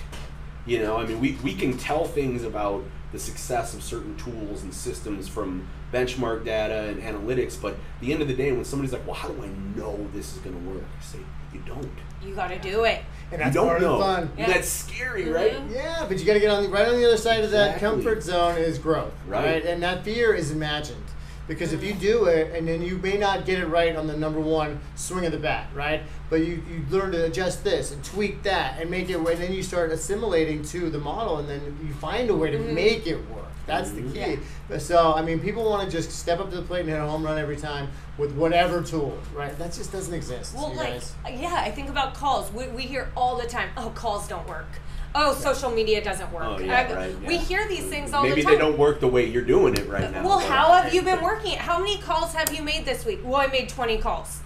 [SPEAKER 1] You know, I mean, we, we can tell things about the success of certain tools and systems from benchmark data and analytics, but at the end of the day, when somebody's like, "Well, how do I know this is going to work?" I say, "You don't.
[SPEAKER 3] you got to do it
[SPEAKER 2] And
[SPEAKER 1] You
[SPEAKER 2] that's
[SPEAKER 1] don't
[SPEAKER 2] part
[SPEAKER 1] know.
[SPEAKER 2] of the fun.
[SPEAKER 3] Yeah.
[SPEAKER 1] That's scary, right?"
[SPEAKER 3] Mhm.
[SPEAKER 2] Yeah, but you got to get on the, right on the other side of that comfort zone is growth,
[SPEAKER 1] Right.
[SPEAKER 2] right. And that fear is imagined because if you do it and then you may not get it right on the number one swing of the bat, right? But you, you learn to adjust this and tweak that and make it, and then you start assimilating to the model, and then you find a way to mm-hmm. make it work. That's the mm-hmm. key. So I mean, people want to just step up to the plate and hit a home run every time with whatever tool, right? That just doesn't exist.
[SPEAKER 3] Well,
[SPEAKER 2] you
[SPEAKER 3] like,
[SPEAKER 2] guys.
[SPEAKER 3] yeah, I think about calls. We, we hear all the time, oh, calls don't work. Oh, social media doesn't work.
[SPEAKER 1] Oh yeah,
[SPEAKER 3] I-
[SPEAKER 1] right.
[SPEAKER 3] We hear these things all
[SPEAKER 1] Maybe
[SPEAKER 3] the time.
[SPEAKER 1] Maybe they don't work the way you're doing it right now.
[SPEAKER 3] Well, how have you been working? it? How many calls have you made this week? Well, I made 20 calls.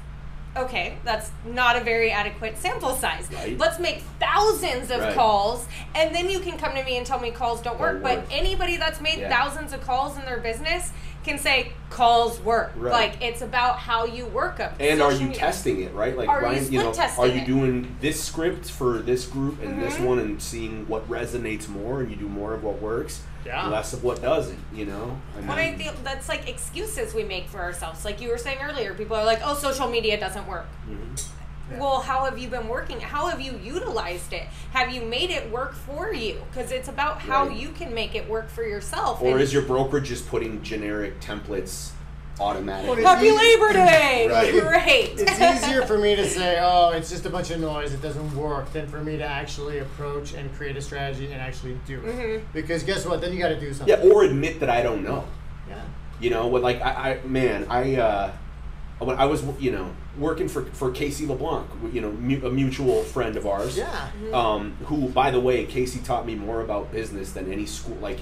[SPEAKER 3] Okay, that's not a very adequate sample size.
[SPEAKER 1] Right.
[SPEAKER 3] Let's make thousands of
[SPEAKER 1] Right.
[SPEAKER 3] calls, and then you can come to me and tell me calls don't work.
[SPEAKER 1] Don't
[SPEAKER 3] But
[SPEAKER 1] work.
[SPEAKER 3] anybody that's made
[SPEAKER 1] Yeah.
[SPEAKER 3] thousands of calls in their business can say calls work.
[SPEAKER 1] Right.
[SPEAKER 3] Like it's about how you work them.
[SPEAKER 1] And are you
[SPEAKER 3] media-
[SPEAKER 1] testing it, right? Like
[SPEAKER 3] Are you
[SPEAKER 1] Ryan, you, know, are you
[SPEAKER 3] it?
[SPEAKER 1] doing this script for this group and this
[SPEAKER 3] Mhm.
[SPEAKER 1] one and seeing what resonates more and you do more of what works,
[SPEAKER 2] Yeah.
[SPEAKER 1] less of what doesn't, you know? I
[SPEAKER 3] What I
[SPEAKER 1] mean,
[SPEAKER 3] feel that's like excuses we make for ourselves. Like you were saying earlier, people are like, "Oh, social media doesn't work."
[SPEAKER 1] mhm.
[SPEAKER 2] Yeah.
[SPEAKER 3] Well, how have you been working? How have you utilized it? Have you made it work for you? Because it's about how
[SPEAKER 1] Right.
[SPEAKER 3] you can make it work for yourself.
[SPEAKER 1] Or
[SPEAKER 3] And
[SPEAKER 1] is your broker just putting generic templates
[SPEAKER 2] automatically?
[SPEAKER 3] Happy
[SPEAKER 2] It's easy-
[SPEAKER 3] Labor Day!
[SPEAKER 1] Right.
[SPEAKER 3] Great.
[SPEAKER 2] it's easier for me to say, oh, it's just a bunch of noise, it doesn't work, than for me to actually approach and create a strategy and actually do it.
[SPEAKER 3] Mhm.
[SPEAKER 2] Because guess what? Then you got to do something.
[SPEAKER 1] yeah, or admit that I don't know.
[SPEAKER 2] Yeah.
[SPEAKER 1] You know, what like I, I man, I uh, when I was you know working for for Casey LeBlanc, you know, mu- a mutual friend of ours.
[SPEAKER 2] Yeah.
[SPEAKER 1] Um, who, by the way, Casey taught me more about business than any school. Like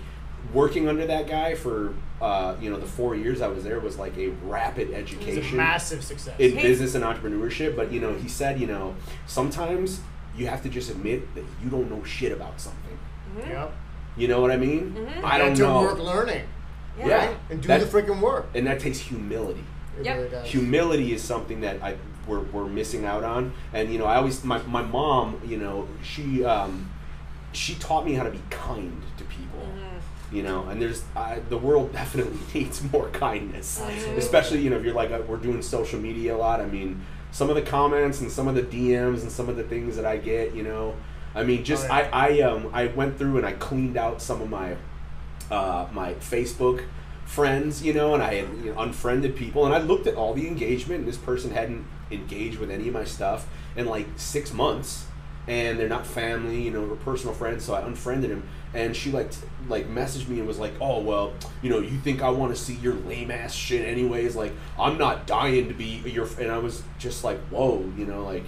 [SPEAKER 1] working under that guy for uh, you know the four years I was there was like a rapid
[SPEAKER 2] It was a
[SPEAKER 1] education
[SPEAKER 2] massive success.
[SPEAKER 1] in
[SPEAKER 3] Hey.
[SPEAKER 1] business and entrepreneurship. But you know, he said, you know, sometimes you have to just admit that you don't know shit about something.
[SPEAKER 2] yep.
[SPEAKER 1] You know what I mean?
[SPEAKER 3] Mhm.
[SPEAKER 1] I don't
[SPEAKER 2] have to
[SPEAKER 1] know.
[SPEAKER 2] work learning.
[SPEAKER 3] Yeah.
[SPEAKER 1] Yeah.
[SPEAKER 2] Right? And do
[SPEAKER 1] That-
[SPEAKER 2] the freaking work.
[SPEAKER 1] and that takes humility.
[SPEAKER 2] It
[SPEAKER 3] Yep.
[SPEAKER 2] really
[SPEAKER 1] humility is something that I we're, we're missing out on. And you know, I always my, my mom, you know, she um, she taught me how to be kind to people.
[SPEAKER 3] Mm-hmm.
[SPEAKER 1] You know, and there's I, the world definitely needs more kindness,
[SPEAKER 3] Absolutely.
[SPEAKER 1] especially you know if you're like uh, we're doing social media a lot. I mean, some of the comments and some of the DMs and some of the things that I get, you know, I mean, just
[SPEAKER 2] Oh, yeah.
[SPEAKER 1] I I um I went through and I cleaned out some of my uh, my Facebook friends, you know, and I had you know, unfriended people, and I looked at all the engagement, and this person hadn't engaged with any of my stuff in like six months, and they're not family, you know, or personal friends. So I unfriended him, and she like t- like messaged me and was like, "Oh well, you know, you think I want to see your lame ass shit anyways? Like, I'm not dying to be your." f-" And I was just like, "Whoa," you know, like.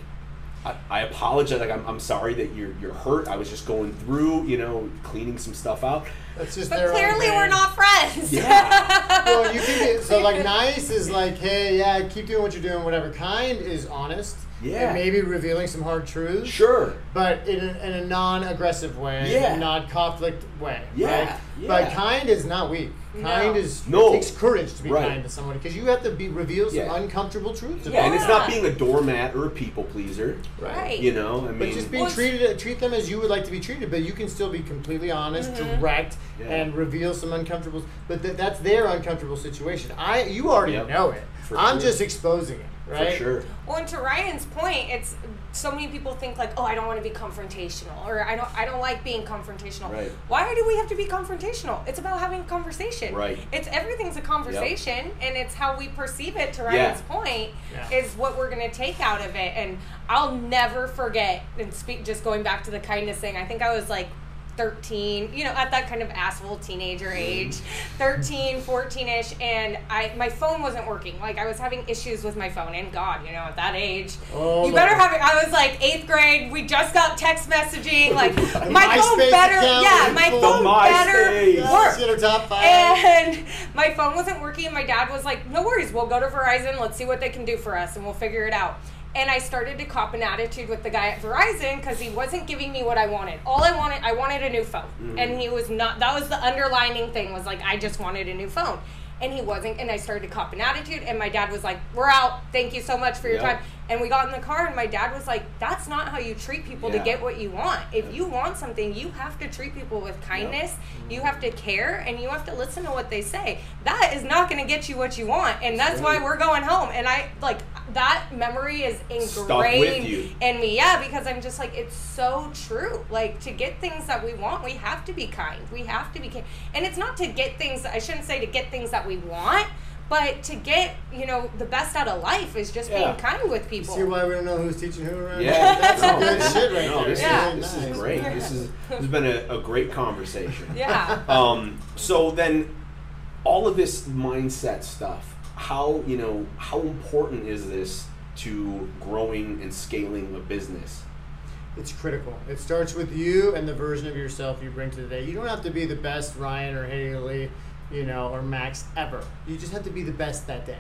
[SPEAKER 1] I, I apologize. Like I'm, I'm sorry that you're you're hurt. I was just going through, you know, cleaning some stuff out.
[SPEAKER 2] That's just
[SPEAKER 3] But
[SPEAKER 2] their
[SPEAKER 3] clearly
[SPEAKER 2] thing.
[SPEAKER 3] we're not friends.
[SPEAKER 1] Yeah.
[SPEAKER 2] well, you can get so like nice is like, hey, yeah, keep doing what you're doing, whatever. Kind is honest.
[SPEAKER 1] Yeah.
[SPEAKER 2] And maybe revealing some hard truths.
[SPEAKER 1] Sure.
[SPEAKER 2] But in a, in a non-aggressive way,
[SPEAKER 1] Yeah.
[SPEAKER 2] a non-conflict way.
[SPEAKER 1] Yeah,
[SPEAKER 2] Right?
[SPEAKER 1] yeah.
[SPEAKER 2] But kind is not weak. Kind
[SPEAKER 3] No.
[SPEAKER 2] is
[SPEAKER 1] No.
[SPEAKER 2] it takes courage to be
[SPEAKER 1] Right.
[SPEAKER 2] kind to someone because you have to be reveal some
[SPEAKER 1] Yeah.
[SPEAKER 2] uncomfortable truths.
[SPEAKER 1] Yeah, and it's not being a doormat or a people pleaser.
[SPEAKER 3] Right.
[SPEAKER 1] You know, I mean,
[SPEAKER 2] But just being
[SPEAKER 3] Well,
[SPEAKER 2] treated, uh, treat them as you would like to be treated. But you can still be completely honest, mm-hmm. direct,
[SPEAKER 1] Yeah.
[SPEAKER 2] and reveal some uncomfortable. But th- that's their uncomfortable situation. I, you already
[SPEAKER 1] Yep.
[SPEAKER 2] know it.
[SPEAKER 1] For
[SPEAKER 2] I'm
[SPEAKER 1] sure.
[SPEAKER 2] just exposing it, right?
[SPEAKER 1] for sure.
[SPEAKER 3] Well, and to Ryan's point, it's so many people think like, oh, I don't want to be confrontational, or I don't, I don't like being confrontational.
[SPEAKER 1] Right.
[SPEAKER 3] Why do we have to be confrontational? It's about having a conversation.
[SPEAKER 1] Right.
[SPEAKER 3] It's everything's a conversation, and it's how we perceive it. To
[SPEAKER 1] Yeah.
[SPEAKER 3] Ryan's point,
[SPEAKER 2] Yeah.
[SPEAKER 3] is what we're gonna take out of it, and I'll never forget. And speak, just going back to the kindness thing, I think I was like. 13 you know at that kind of asshole teenager age 13 14ish and i my phone wasn't working. Like i was having issues with my phone and god you know at that age.
[SPEAKER 2] Oh,
[SPEAKER 3] you better
[SPEAKER 2] my-
[SPEAKER 3] have it i was like eighth grade we just got text messaging like my phone better yeah my phone
[SPEAKER 1] The
[SPEAKER 3] better work.
[SPEAKER 2] Top five.
[SPEAKER 3] and my phone wasn't working, and my dad was like, No worries, we'll go to Verizon, let's see what they can do for us, and we'll figure it out. And I started to cop an attitude with the guy at Verizon because he wasn't giving me what I wanted. All I wanted, I wanted a new phone. Mm. And he was not, that was the underlining thing, was like, I just wanted a new phone. And he wasn't, and I started to cop an attitude, and my dad was like, We're out, thank you so much for your
[SPEAKER 1] Yeah.
[SPEAKER 3] time. And we got in the car, and my dad was like, That's not how you treat people
[SPEAKER 1] Yeah.
[SPEAKER 3] to get what you want. If you want something, you have to treat people with kindness, you have to care, and you have to listen to what they say. That is not going to get you what you want, and that's why we're going home. And I like that memory is ingrained in me. Yeah, because I'm just like it's so true. Like to get things that we want, we have to be kind. We have to be kind, and it's not to get things. I shouldn't say to get things that we want. But to get, you know, the best out of life is just
[SPEAKER 1] Yeah.
[SPEAKER 3] being kind with people.
[SPEAKER 2] See why we don't know who's teaching who around?
[SPEAKER 1] Yeah,
[SPEAKER 2] here? that's
[SPEAKER 1] no,
[SPEAKER 2] good
[SPEAKER 1] this-
[SPEAKER 2] shit right
[SPEAKER 1] no,
[SPEAKER 2] there.
[SPEAKER 1] This,
[SPEAKER 3] Yeah.
[SPEAKER 1] is, this is great. This is this has been a, a great conversation.
[SPEAKER 3] yeah.
[SPEAKER 1] Um, so then, all of this mindset stuff. How you know how important is this to growing and scaling a business?
[SPEAKER 2] It's critical. It starts with you and the version of yourself you bring to the day. You don't have to be the best Ryan or Haylie, you know, or Max ever. You just have to be the best that day.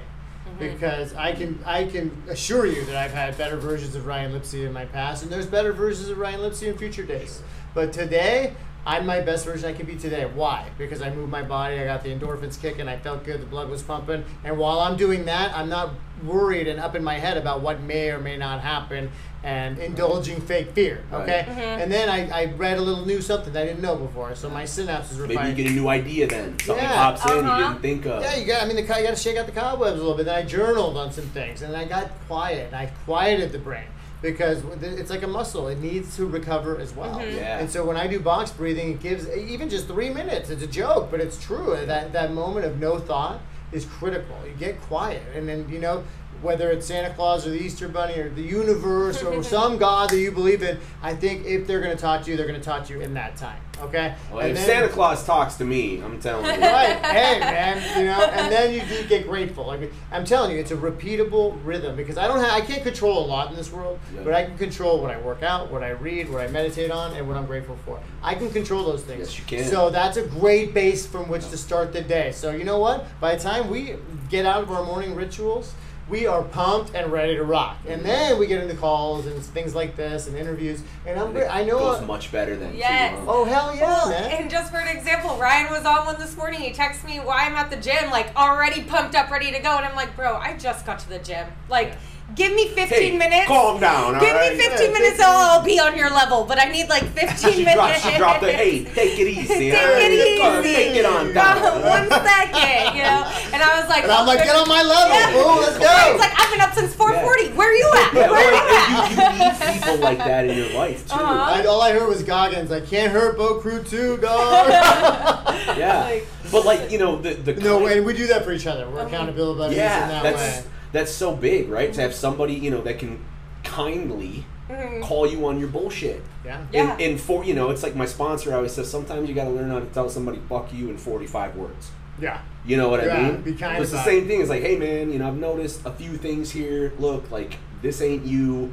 [SPEAKER 2] Mm-hmm. Because I can I can assure you that I've had better versions of Ryan Lipsey in my past, and there's better versions of Ryan Lipsey in future days. But today, I'm my best version I can be today. Why? Because I moved my body, I got the endorphins kicking, I felt good, the blood was pumping, and while I'm doing that, I'm not worried and up in my head about what may or may not happen and indulging fake fear.
[SPEAKER 1] Right.
[SPEAKER 2] Okay, and then I, I read a little new something I didn't know before, so my synapses were
[SPEAKER 1] Maybe you get a new idea then. Something
[SPEAKER 2] Yeah.
[SPEAKER 1] pops in you
[SPEAKER 3] Uh-huh.
[SPEAKER 1] didn't think of.
[SPEAKER 2] Yeah, you got. I mean, the you got to shake out the cobwebs a little bit. Then I journaled on some things, and I got quiet. And I quieted the brain because it's like a muscle; it needs to recover as well. Mm-hmm.
[SPEAKER 1] Yeah.
[SPEAKER 2] And so when I do box breathing, it gives even just three minutes. It's a joke, but it's true. That that moment of no thought is critical. You get quiet, and then you know. Whether it's Santa Claus or the Easter Bunny or the universe or some God that you believe in, I think if they're going to talk to you, they're going to talk to you in that time. Okay.
[SPEAKER 1] Well,
[SPEAKER 2] And
[SPEAKER 1] if
[SPEAKER 2] then-
[SPEAKER 1] Santa Claus talks to me, I'm telling you.
[SPEAKER 2] right. Hey, man. You know, and then you do get grateful. I mean, I'm telling you, it's a repeatable rhythm because I don't have, I can't control a lot in this world,
[SPEAKER 1] Yeah.
[SPEAKER 2] but I can control what I work out, what I read, what I meditate on, and what I'm grateful for. I can control those things.
[SPEAKER 1] Yes, you can.
[SPEAKER 2] So that's a great base from which to start the day. So you know what? By the time we get out of our morning rituals. We are pumped and ready to rock, and mm-hmm. then we get into calls and things like this and interviews. And I'm,
[SPEAKER 1] And it
[SPEAKER 2] I know.
[SPEAKER 1] goes much better than
[SPEAKER 3] Yes.
[SPEAKER 1] too, huh?
[SPEAKER 2] oh hell yeah,
[SPEAKER 3] Well,
[SPEAKER 2] man!
[SPEAKER 3] and just for an example, Ryan was on one this morning. He texts me why I'm at the gym, like already pumped up, ready to go, and I'm like, bro, I just got to the gym. Like, give me 15
[SPEAKER 1] Hey,
[SPEAKER 3] minutes.
[SPEAKER 1] calm down, all
[SPEAKER 3] Give
[SPEAKER 1] right?
[SPEAKER 3] me 15
[SPEAKER 2] Yeah,
[SPEAKER 3] minutes,
[SPEAKER 2] 15
[SPEAKER 3] I'll be on your level. But I need like 15
[SPEAKER 1] She
[SPEAKER 3] minutes.
[SPEAKER 1] dropped, she dropped the hey, take it easy.
[SPEAKER 3] Take
[SPEAKER 1] all right?
[SPEAKER 3] it
[SPEAKER 1] Come on,
[SPEAKER 3] easy.
[SPEAKER 1] Take it on
[SPEAKER 3] Uh,
[SPEAKER 1] down.
[SPEAKER 3] one second, you know. And I was like,
[SPEAKER 2] and I'm like, get on my level,
[SPEAKER 3] Yeah.
[SPEAKER 2] Ooh, let's go.
[SPEAKER 3] Ryan's like, I've been up since 4:40. Where are you at? Where are you at?
[SPEAKER 1] you, you need people like that in your life too.
[SPEAKER 3] Uh-huh.
[SPEAKER 2] I, all I heard was Goggins. I can't hurt Bo Crew too, dog.
[SPEAKER 1] Yeah,
[SPEAKER 3] Like-
[SPEAKER 1] but like you know the the
[SPEAKER 2] no, and we do that for each other. We're accountability buddies
[SPEAKER 1] yeah,
[SPEAKER 2] in that
[SPEAKER 1] that's
[SPEAKER 2] way.
[SPEAKER 1] That's so big, right? To have somebody you know that can kindly
[SPEAKER 3] Mhm.
[SPEAKER 1] call you on your bullshit.
[SPEAKER 2] Yeah.
[SPEAKER 3] Yeah.
[SPEAKER 1] In, in for you know, it's like my sponsor always says. Sometimes you got to learn how to tell somebody "fuck you" in forty-five words.
[SPEAKER 2] Yeah.
[SPEAKER 1] You know what I
[SPEAKER 2] Yeah,
[SPEAKER 1] mean?
[SPEAKER 2] be kind
[SPEAKER 1] it's the
[SPEAKER 2] about
[SPEAKER 1] same thing. It's like, hey man, you know, I've noticed a few things here. Look, like this ain't you.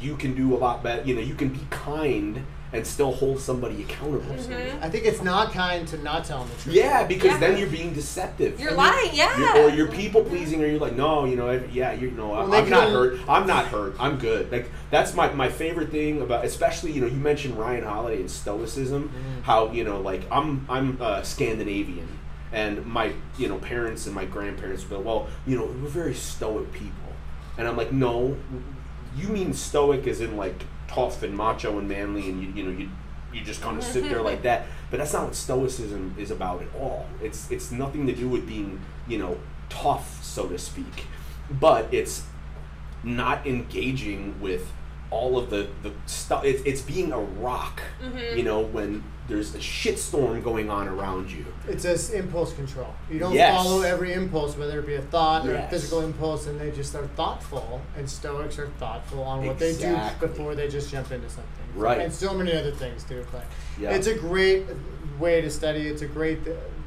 [SPEAKER 1] You can do a lot better. You know, you can be kind and still hold somebody accountable.
[SPEAKER 3] Mhm.
[SPEAKER 2] I think it's not kind to not tell them the truth.
[SPEAKER 1] Yeah, because
[SPEAKER 3] Yeah.
[SPEAKER 1] then you're being deceptive.
[SPEAKER 3] You're
[SPEAKER 1] And
[SPEAKER 3] lying, yeah.
[SPEAKER 1] you're- or you're people pleasing, or you're like, no, you know, every- yeah, you know,
[SPEAKER 2] Well,
[SPEAKER 1] I'm, not hurt. I'm not hurt. I'm good. Like that's my my favorite thing about, especially you know, you mentioned Ryan Holiday and stoicism.
[SPEAKER 2] Mm-hmm.
[SPEAKER 1] How you know, like I'm I'm uh, Scandinavian, and my you know parents and my grandparents were well, you know, we're very stoic people, and I'm like, no, you mean stoic as in like tough and macho and manly, and you you know you you just kind of sit there like that. But that's not what stoicism is about at all. It's it's nothing to do with being you know tough, so to speak, but it's not engaging with all of the the stuff. It's it's being a rock,
[SPEAKER 3] Mhm.
[SPEAKER 1] you know, when there's a shitstorm going on around you.
[SPEAKER 2] It's just impulse control. You don't
[SPEAKER 1] Yes.
[SPEAKER 2] follow every impulse, whether it be a thought or a physical impulse, and they just are thoughtful. And Stoics are thoughtful on what they do before they just jump into something.
[SPEAKER 1] Right.
[SPEAKER 2] And so many other things too. But
[SPEAKER 1] Yeah.
[SPEAKER 2] it's a great way to study. It's a great,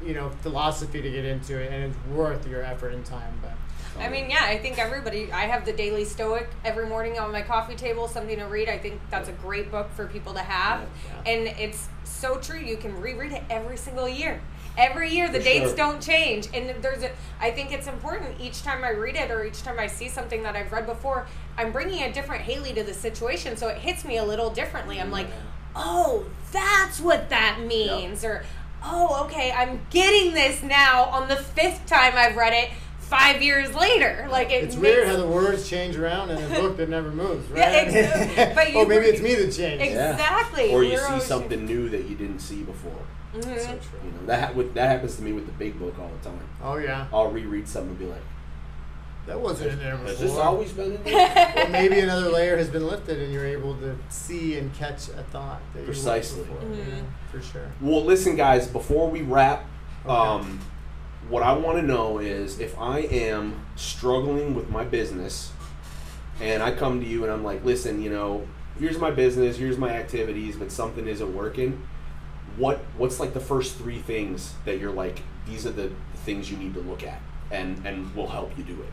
[SPEAKER 2] you know, philosophy to get into it, and it's worth your effort and time. But
[SPEAKER 3] I mean, yeah, I think everybody. I have the Daily Stoic every morning on my coffee table, something to read. I think that's a great book for people to have,
[SPEAKER 2] Yeah.
[SPEAKER 3] and it's so true. You can reread it every single year. Every year, the
[SPEAKER 1] For
[SPEAKER 3] dates
[SPEAKER 1] sure.
[SPEAKER 3] don't change, and there's a. I think it's important each time I read it or each time I see something that I've read before. I'm bringing a different Haylie to the situation, so it hits me a little differently. I'm like, oh, that's what that means, or oh, okay, I'm getting this now on the fifth time I've read it. Five years later, like it
[SPEAKER 2] it's
[SPEAKER 3] makes,
[SPEAKER 2] weird how the words change around in a book that never moves, right?
[SPEAKER 3] Yeah, it's- but you-
[SPEAKER 2] or maybe it's me that changed.
[SPEAKER 1] Yeah.
[SPEAKER 3] Exactly.
[SPEAKER 1] Or you
[SPEAKER 3] We're
[SPEAKER 1] see
[SPEAKER 3] always-
[SPEAKER 1] something new that you didn't see before.
[SPEAKER 3] Mm-hmm.
[SPEAKER 2] So true.
[SPEAKER 1] You know that with, that happens to me with the big book all the time.
[SPEAKER 2] Oh yeah,
[SPEAKER 1] I'll reread something and be like,
[SPEAKER 2] that wasn't in there before.
[SPEAKER 1] has this always been in there?
[SPEAKER 2] or maybe another layer has been lifted and you're able to see and catch a thought that you weren't
[SPEAKER 1] Precisely.
[SPEAKER 2] before.
[SPEAKER 3] Mhm.
[SPEAKER 2] Yeah, for sure.
[SPEAKER 1] Well, listen, guys. Before we wrap,
[SPEAKER 2] Okay.
[SPEAKER 1] um, what I want to know is if I am struggling with my business, and I come to you and I'm like, listen, you know, here's my business, here's my activities, but something isn't working. What what's like the first three things that you're like? These are the things you need to look at, and and will help you do it.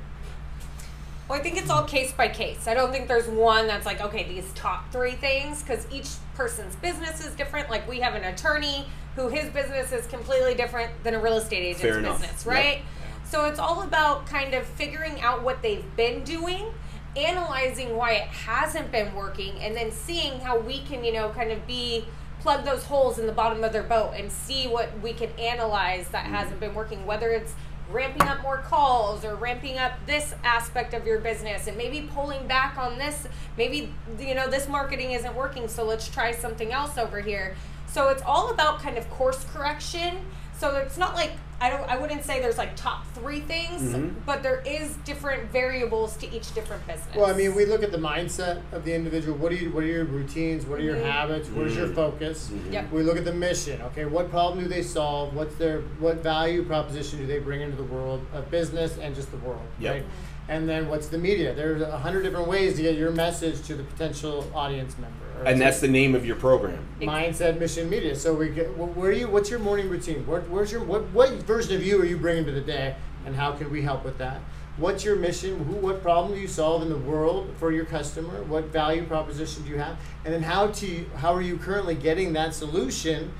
[SPEAKER 3] Well, I think it's all case by case. I don't think there's one that's like, okay, these top three things, because each person's business is different. Like, we have an attorney who his business is completely different than a real estate agent's
[SPEAKER 1] Fair enough.
[SPEAKER 3] business,
[SPEAKER 1] Yep.
[SPEAKER 3] right? So it's all about kind of figuring out what they've been doing, analyzing why it hasn't been working, and then seeing how we can, you know, kind of be plug those holes in the bottom of their boat and see what we can analyze that mm-hmm. hasn't been working, whether it's ramping up more calls or ramping up this aspect of your business and maybe pulling back on this. Maybe you know this marketing isn't working so let's try something else over here. So it's all about kind of course correction. So it's not like I don't I wouldn't say there's like top 3 things
[SPEAKER 1] Mhm.
[SPEAKER 3] but there is different variables to each different business
[SPEAKER 2] Well, I mean, we look at the mindset of the individual. What are you? What are your routines? What are your
[SPEAKER 3] Mhm.
[SPEAKER 2] habits? What is your focus?
[SPEAKER 1] Mhm.
[SPEAKER 3] Yep.
[SPEAKER 2] We look at the mission. Okay, what problem do they solve? What's their what value proposition do they bring into the world of business and just the world?
[SPEAKER 1] Yep.
[SPEAKER 2] Right. And then what's the media? There's a hundred different ways to get your message to the potential audience member. Or
[SPEAKER 1] And that's the name of your program.
[SPEAKER 2] mindset mission media. So we get, where are you what's your morning routine? What, where's your what, what version of you are you bringing to the day? And how can we help with that? What's your mission? Who what problem do you solve in the world for your customer? What value proposition do you have? And then how to how are you currently getting that solution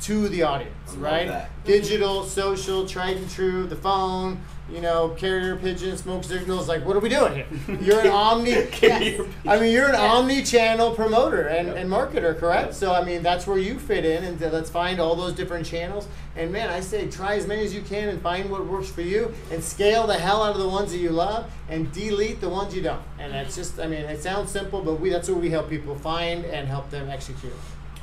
[SPEAKER 2] to the audience
[SPEAKER 1] I love
[SPEAKER 2] right?
[SPEAKER 1] that.
[SPEAKER 2] digital social tried and true the phone you know carrier pigeon smoke signals like what are we doing here you're an omni
[SPEAKER 1] Carrier
[SPEAKER 2] I mean, you're an
[SPEAKER 3] Yeah.
[SPEAKER 2] omni-channel promoter and,
[SPEAKER 1] Yep.
[SPEAKER 2] and marketer, correct?
[SPEAKER 1] Yep.
[SPEAKER 2] So I mean, that's where you fit in, and let's find all those different channels. And man, I say try as many as you can and find what works for you, and scale the hell out of the ones that you love, and delete the ones you don't. And that's just, I mean, it sounds simple, but we that's what we help people find and help them execute.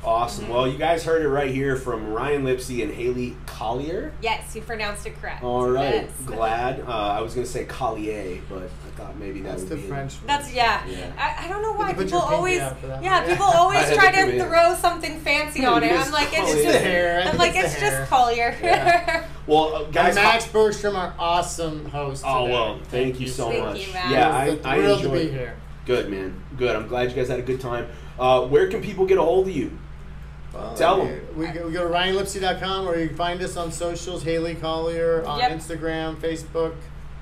[SPEAKER 1] Awesome. Well, you guys heard it right here from Ryan Lipsey and Haylie Collier.
[SPEAKER 3] yes you pronounced it correct
[SPEAKER 1] All right.
[SPEAKER 3] Yes.
[SPEAKER 1] Glad. Uh, I was going to say Collier, but I thought maybe that
[SPEAKER 2] That's
[SPEAKER 1] would
[SPEAKER 2] the
[SPEAKER 1] be it.
[SPEAKER 2] French.
[SPEAKER 3] That's yeah.
[SPEAKER 1] Yeah.
[SPEAKER 3] I, I don't know why people always
[SPEAKER 2] out for that
[SPEAKER 3] yeah people always try
[SPEAKER 1] to
[SPEAKER 3] to throw something fancy on it. I'm like it's just
[SPEAKER 2] the hair. I
[SPEAKER 3] I'm
[SPEAKER 2] think
[SPEAKER 3] like
[SPEAKER 2] it's
[SPEAKER 3] it's just. Collier.
[SPEAKER 2] Yeah.
[SPEAKER 1] Well, uh, guys.
[SPEAKER 2] And Max Bergstrom, our awesome host.
[SPEAKER 1] oh
[SPEAKER 2] today.
[SPEAKER 1] well, thank, you so
[SPEAKER 3] Thank
[SPEAKER 1] much.
[SPEAKER 3] you, Max.
[SPEAKER 1] Yeah, I, I enjoyed.
[SPEAKER 2] be.
[SPEAKER 1] Good man. Good. I'm glad you guys had a good time. Uh, where can people get a hold of you?
[SPEAKER 2] Well,
[SPEAKER 1] Tell
[SPEAKER 2] we,
[SPEAKER 1] 'em.
[SPEAKER 2] We, go- we go to RyanLipsey.com or you can find us on socials, Haylie Collier on
[SPEAKER 3] Yep.
[SPEAKER 2] Instagram, Facebook,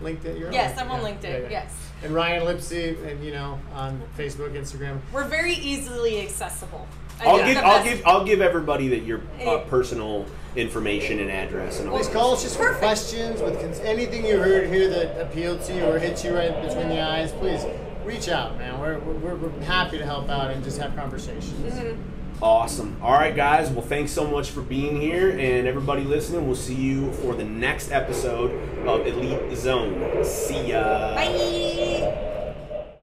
[SPEAKER 2] LinkedIn. You're
[SPEAKER 3] Yes,
[SPEAKER 2] on,
[SPEAKER 3] I'm on
[SPEAKER 2] yeah,
[SPEAKER 3] LinkedIn.
[SPEAKER 2] yeah, yeah.
[SPEAKER 3] Yes.
[SPEAKER 2] And Ryan Lipsey, and you know, on Facebook, Instagram.
[SPEAKER 3] We're very easily accessible. I
[SPEAKER 1] I'll give I'll give I'll give everybody that your uh, personal information and address and all
[SPEAKER 2] Please
[SPEAKER 1] that.
[SPEAKER 2] call us just for questions with cons- anything you heard here that appealed to you or hit you right between the eyes. Please reach out, man. We're, we're, we're happy to help out and just have conversations.
[SPEAKER 1] Awesome. All right, guys. Well, thanks so much for being here, and everybody listening. We'll see you for the next episode of Elite Zone. See ya.
[SPEAKER 3] Bye.